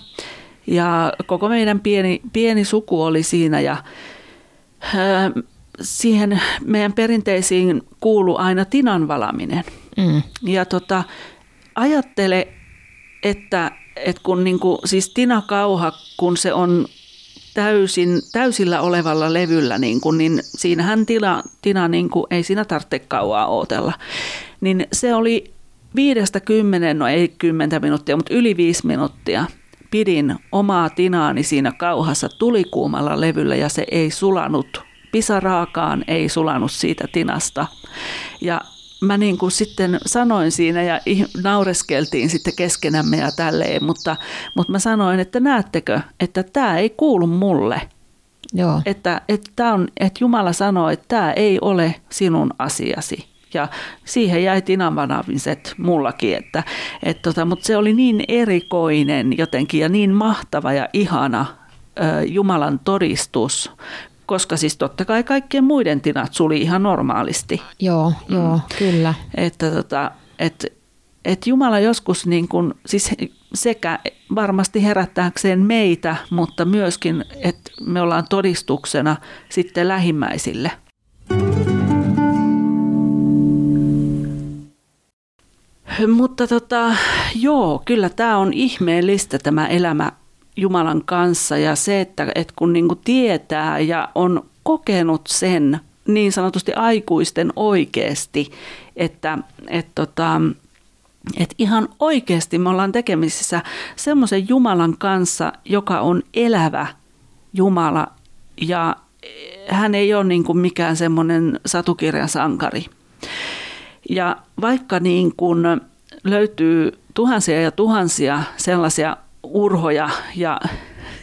ja koko meidän pieni, pieni suku oli siinä ja ää, siihen meidän perinteisiin kuuluu aina tinan valaminen. Mm. Ja tota, ajattele, että, että kun niinku, siis tinakauha, kun se on täysin, täysillä olevalla levyllä, niin, kuin, niin siinähän tina, tina niin kuin, ei siinä tarvitse kauaa ootella. Niin se oli viidestä kymmenen, no ei kymmentä minuuttia, mutta yli viisi minuuttia pidin omaa tinaani siinä kauhassa tulikuumalla levyllä ja se ei sulanut pisaraakaan, ei sulanut siitä tinasta. Ja mä niin kuin sitten sanoin siinä ja naureskeltiin sitten keskenämme ja tälleen, mutta, mutta mä sanoin, että näettekö, että tämä ei kuulu mulle. Joo. Että, että, tää on, että Jumala sanoo, että tämä ei ole sinun asiasi. Ja siihen jäi tinanvanaviset mullakin, että, että tota, mutta se oli niin erikoinen jotenkin ja niin mahtava ja ihana ö, Jumalan todistus, koska siis totta kai kaikkien muiden tinat suli ihan normaalisti. Joo, joo, kyllä. Että tota, et, et Jumala joskus niin kun, siis sekä varmasti herättääkseen meitä, mutta myöskin, että me ollaan todistuksena sitten lähimmäisille. Mutta tota, joo, kyllä tämä on ihmeellistä tämä elämä Jumalan kanssa ja se, että, että kun niinku tietää ja on kokenut sen niin sanotusti aikuisten oikeasti, että, että, tota, että ihan oikeasti me ollaan tekemisissä semmoisen Jumalan kanssa, joka on elävä Jumala ja hän ei ole niin mikään semmoinen satukirjan sankari. Ja vaikka niin kuin löytyy tuhansia ja tuhansia sellaisia urhoja ja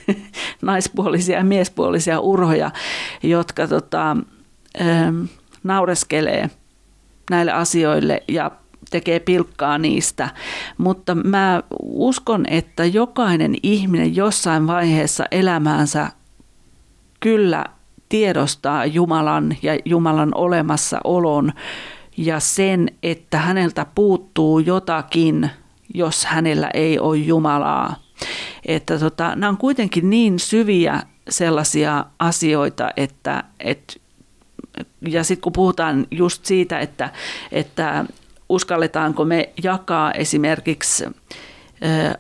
naispuolisia ja miespuolisia urhoja, jotka tota, naureskelee näille asioille ja tekee pilkkaa niistä. Mutta mä uskon, että jokainen ihminen jossain vaiheessa elämäänsä kyllä tiedostaa Jumalan ja Jumalan olemassaolon ja sen, että häneltä puuttuu jotakin, jos hänellä ei ole Jumalaa. Että tota, nämä on kuitenkin niin syviä sellaisia asioita, että, että ja sitten kun puhutaan just siitä, että, että uskalletaanko me jakaa esimerkiksi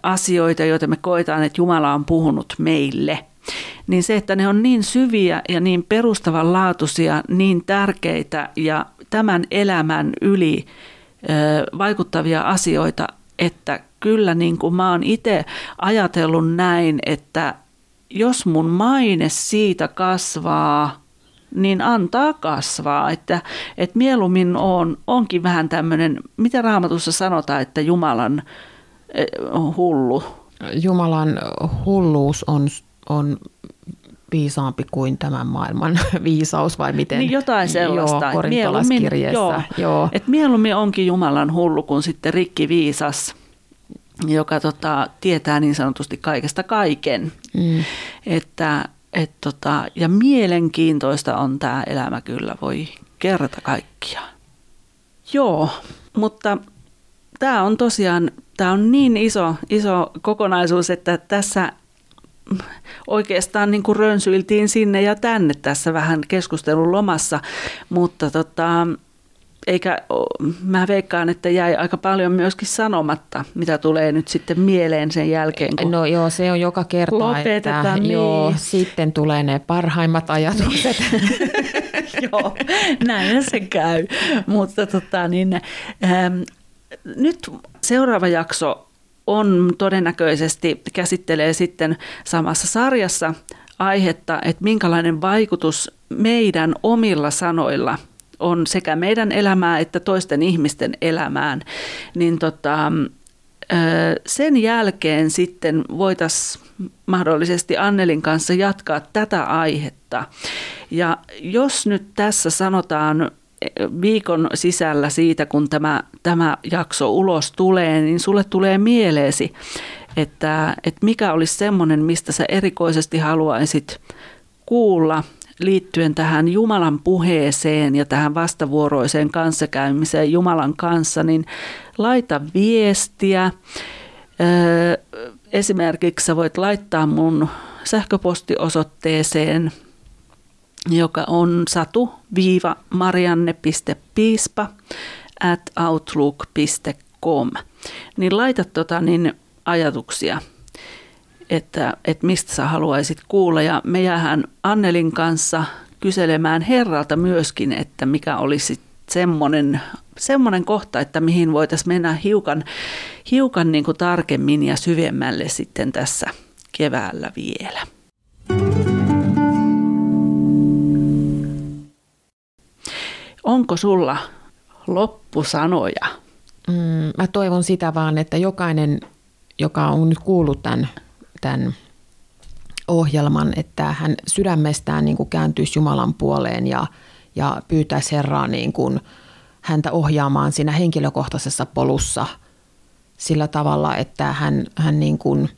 asioita, joita me koetaan, että Jumala on puhunut meille, niin se, että ne on niin syviä ja niin perustavanlaatuisia, niin tärkeitä ja tämän elämän yli vaikuttavia asioita, että kyllä niin kuin mä oon itse ajatellut näin, että jos mun maine siitä kasvaa, niin antaa kasvaa. Että, että mieluummin on, onkin vähän tämmöinen, mitä raamatussa sanotaan, että Jumalan hullu. Jumalan hulluus on, on viisaampi kuin tämän maailman viisaus vai miten? Niin jotain sellaista. Joo, korintolaskirjeessä. joo, Joo. että mieluummin onkin Jumalan hullu kuin sitten rikki viisas, joka tota, tietää niin sanotusti kaikesta kaiken. Mm. Että, et tota, ja mielenkiintoista on tämä elämä kyllä, voi kerta kaikkiaan. Joo, mutta tämä on tosiaan tämä on niin iso, iso kokonaisuus, että tässä oikeastaan niin kuin rönsyiltiin sinne ja tänne tässä vähän keskustelun lomassa, mutta tota, eikä, mä veikkaan, että jäi aika paljon myöskin sanomatta, mitä tulee nyt sitten mieleen sen jälkeen, kun No joo, se on joka kerta, Lopetetaan, että niin. joo, sitten tulee ne parhaimmat ajatukset. Joo, näin se käy. Mutta tota, niin, ähm, nyt seuraava jakso on todennäköisesti, käsittelee sitten samassa sarjassa aihetta, että minkälainen vaikutus meidän omilla sanoilla on sekä meidän elämää että toisten ihmisten elämään. Niin tota, sen jälkeen sitten voitaisiin mahdollisesti Annelin kanssa jatkaa tätä aihetta. Ja jos nyt tässä sanotaan viikon sisällä siitä, kun tämä, tämä jakso ulos tulee, niin sulle tulee mieleesi, että, että mikä olisi semmoinen, mistä sä erikoisesti haluaisit kuulla liittyen tähän Jumalan puheeseen ja tähän vastavuoroiseen kanssakäymiseen Jumalan kanssa, niin laita viestiä. Esimerkiksi sä voit laittaa mun sähköpostiosoitteeseen, joka on satu-marianne.piispa at outlook.com. Niin laita tota niin ajatuksia, että, että mistä sä haluaisit kuulla. Ja me jäähän Annelin kanssa kyselemään Herralta myöskin, että mikä olisi semmoinen, semmoinen kohta, että mihin voitaisiin mennä hiukan, hiukan niin kuin tarkemmin ja syvemmälle sitten tässä keväällä vielä. Onko sulla loppusanoja? Mm, mä toivon sitä vaan, että jokainen, joka on nyt kuullut tämän, tämän ohjelman, että hän sydämestään niin kuin kääntyisi Jumalan puoleen ja, ja pyytäisi Herraa niin kuin häntä ohjaamaan siinä henkilökohtaisessa polussa sillä tavalla, että hän, hän niin kuin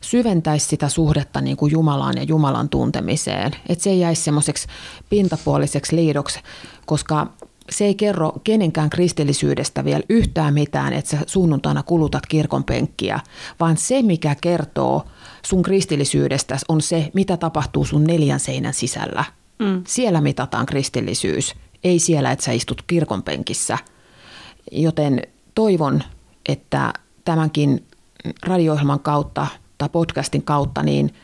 syventäisi sitä suhdetta niin kuin Jumalaan ja Jumalan tuntemiseen. Että se ei jäisi semmoiseksi pintapuoliseksi liidoksi, koska se ei kerro kenenkään kristillisyydestä vielä yhtään mitään, että sä sunnuntaina kulutat kirkon penkkiä, vaan se, mikä kertoo sun kristillisyydestä on se, mitä tapahtuu sun neljän seinän sisällä. Mm. Siellä mitataan kristillisyys, ei siellä, että sä istut kirkon penkissä. Joten toivon, että tämänkin radio kautta tai podcastin kautta niin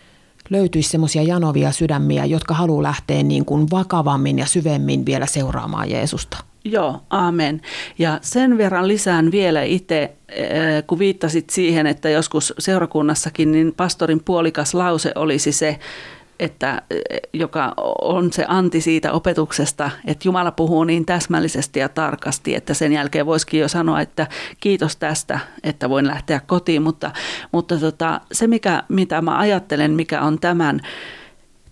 löytyisi semmoisia janovia sydämiä, jotka haluaa lähteä niin kuin vakavammin ja syvemmin vielä seuraamaan Jeesusta. Joo, amen. Ja sen verran lisään vielä itse, eh, kun viittasit siihen, että joskus seurakunnassakin, niin pastorin puolikas lause olisi se, että, eh, joka on se anti siitä opetuksesta, että Jumala puhuu niin täsmällisesti ja tarkasti, että sen jälkeen voisikin jo sanoa, että kiitos tästä, että voin lähteä kotiin, mutta, mutta tota, se mikä, mitä mä ajattelen, mikä on tämän,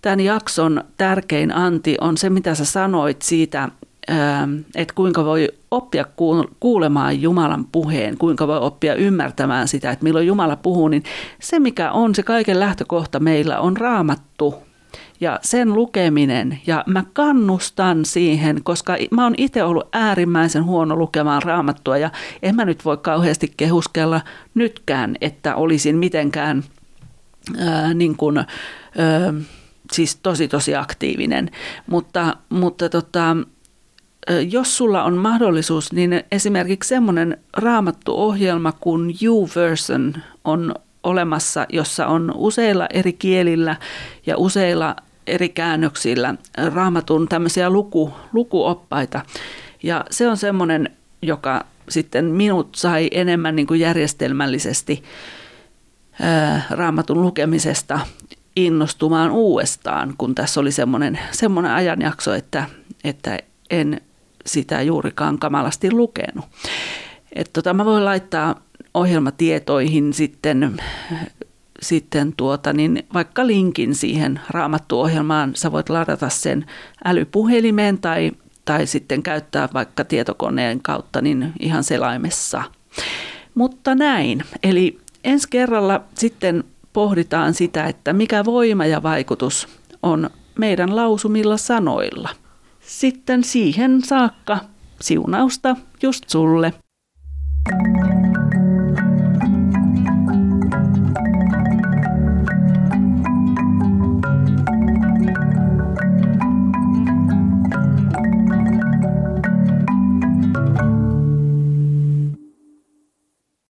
tämän jakson tärkein anti, on se mitä sä sanoit siitä, että kuinka voi oppia kuulemaan Jumalan puheen, kuinka voi oppia ymmärtämään sitä, että milloin Jumala puhuu, niin se mikä on se kaiken lähtökohta meillä on raamattu ja sen lukeminen. Ja mä kannustan siihen, koska mä oon itse ollut äärimmäisen huono lukemaan raamattua ja en mä nyt voi kauheasti kehuskella nytkään, että olisin mitenkään ää, niin kuin, ää, siis tosi tosi aktiivinen. Mutta, mutta tota, jos sulla on mahdollisuus, niin esimerkiksi semmoinen raamattuohjelma kuin YouVersion on olemassa, jossa on useilla eri kielillä ja useilla eri käännöksillä raamatun tämmöisiä luku, lukuoppaita. Ja se on semmoinen, joka sitten minut sai enemmän niin kuin järjestelmällisesti ää, raamatun lukemisesta innostumaan uudestaan, kun tässä oli semmoinen, semmoinen ajanjakso, että, että en sitä juurikaan kamalasti lukenut. Et tota, mä voin laittaa ohjelmatietoihin sitten, sitten tuota, niin vaikka linkin siihen raamattuohjelmaan. Sä voit ladata sen älypuhelimeen tai, tai sitten käyttää vaikka tietokoneen kautta niin ihan selaimessa. Mutta näin. Eli ensi kerralla sitten pohditaan sitä, että mikä voima ja vaikutus on meidän lausumilla sanoilla. Sitten siihen saakka siunausta just sulle. thank you